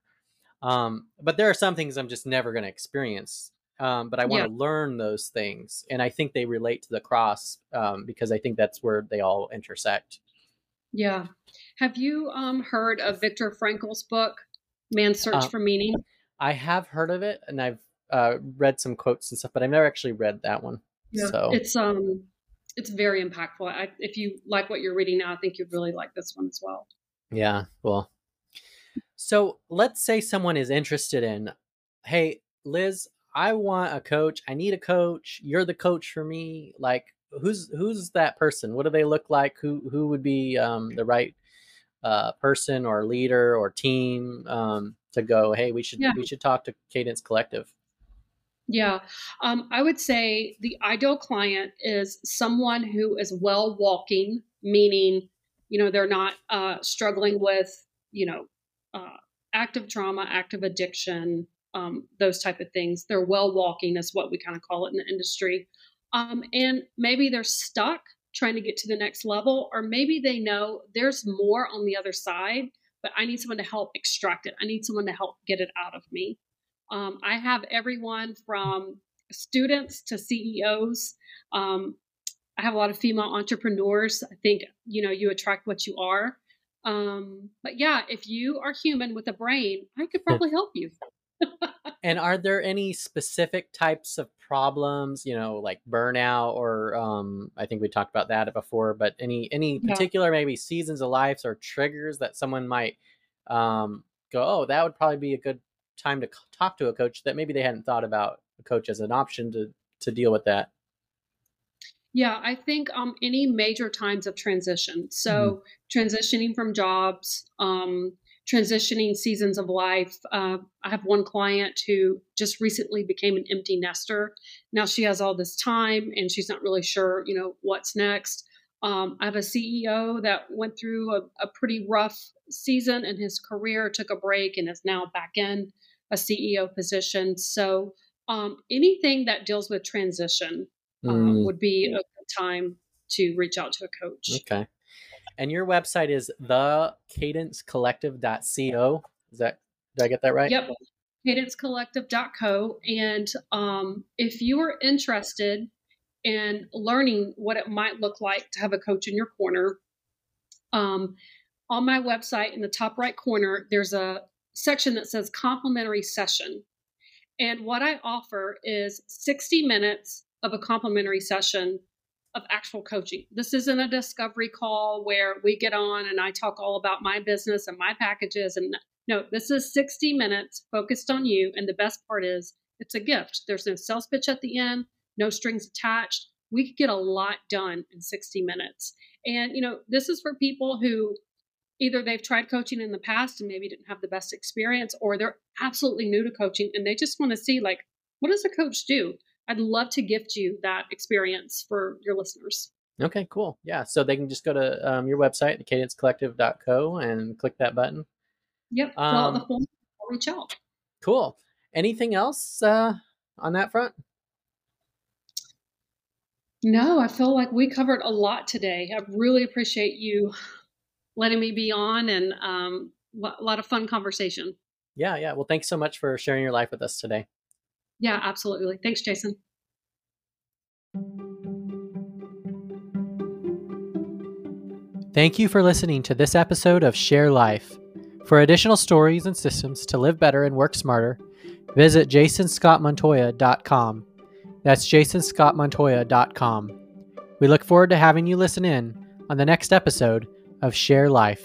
Um, but there are some things I'm just never going to experience. Um, but I want to yeah. learn those things, and I think they relate to the cross um, because I think that's where they all intersect. Yeah. Have you um, heard of Viktor Frankl's book, Man's Search uh, for Meaning? I have heard of it, and I've uh, read some quotes and stuff, but I've never actually read that one. Yeah, so it's um, it's very impactful. I, if you like what you're reading now, I think you'd really like this one as well. Yeah, well, so let's say someone is interested in, hey, Liz, I want a coach. I need a coach. You're the coach for me. Like, who's who's that person? What do they look like? Who who would be um, the right uh, person or leader or team um, to go? Hey, we should yeah. we should talk to Cadence Collective. Yeah, um, I would say the ideal client is someone who is well walking, meaning you know they're not uh, struggling with you know uh, active trauma, active addiction, um, those type of things. They're well walking is what we kind of call it in the industry. Um, and maybe they're stuck trying to get to the next level, or maybe they know there's more on the other side, but I need someone to help extract it. I need someone to help get it out of me. Um, I have everyone from students to CEOs. Um, I have a lot of female entrepreneurs. I think you know you attract what you are. Um, but yeah, if you are human with a brain, I could probably help you. And are there any specific types of problems, you know, like burnout or um I think we talked about that before, but any any particular yeah. maybe seasons of lives or triggers that someone might um go, "Oh, that would probably be a good time to talk to a coach that maybe they hadn't thought about a coach as an option to to deal with that." Yeah, I think um, any major times of transition. So mm-hmm. transitioning from jobs, um, transitioning seasons of life. Uh, I have one client who just recently became an empty nester. Now she has all this time and she's not really sure, you know, what's next. Um, I have a CEO that went through a, a, pretty rough season in his career, took a break, and is now back in a CEO position. So um, anything that deals with transition um, mm. would be a good time to reach out to a coach. Okay. And your website is thecadencecollective.co. Is that did I get that right? Yep. Cadencecollective.co. And um, if you are interested in learning what it might look like to have a coach in your corner, um, on my website in the top right corner, there's a section that says complimentary session. And what I offer is 60 minutes of a complimentary session of actual coaching. This isn't a discovery call where we get on and I talk all about my business and my packages. And no, this is 60 minutes focused on you. And the best part is it's a gift. There's no sales pitch at the end, no strings attached. We could get a lot done in 60 minutes. And, you know, this is for people who either they've tried coaching in the past and maybe didn't have the best experience, or they're absolutely new to coaching and they just want to see, like, what does a coach do? I'd love to gift you that experience for your listeners. Okay, cool. Yeah. So they can just go to um, your website, cadencecollective.co, and click that button. Yep. Um, the phone, reach out. Cool. Anything else uh, on that front? No, I feel like we covered a lot today. I really appreciate you letting me be on and um, a lot of fun conversation. Yeah, yeah. Well, thanks so much for sharing your life with us today. Yeah, absolutely. Thanks, Jason. Thank you for listening to this episode of Share Life. For additional stories and systems to live better and work smarter, visit jasonscottmontoya.com. That's jasonscottmontoya.com. We look forward to having you listen in on the next episode of Share Life.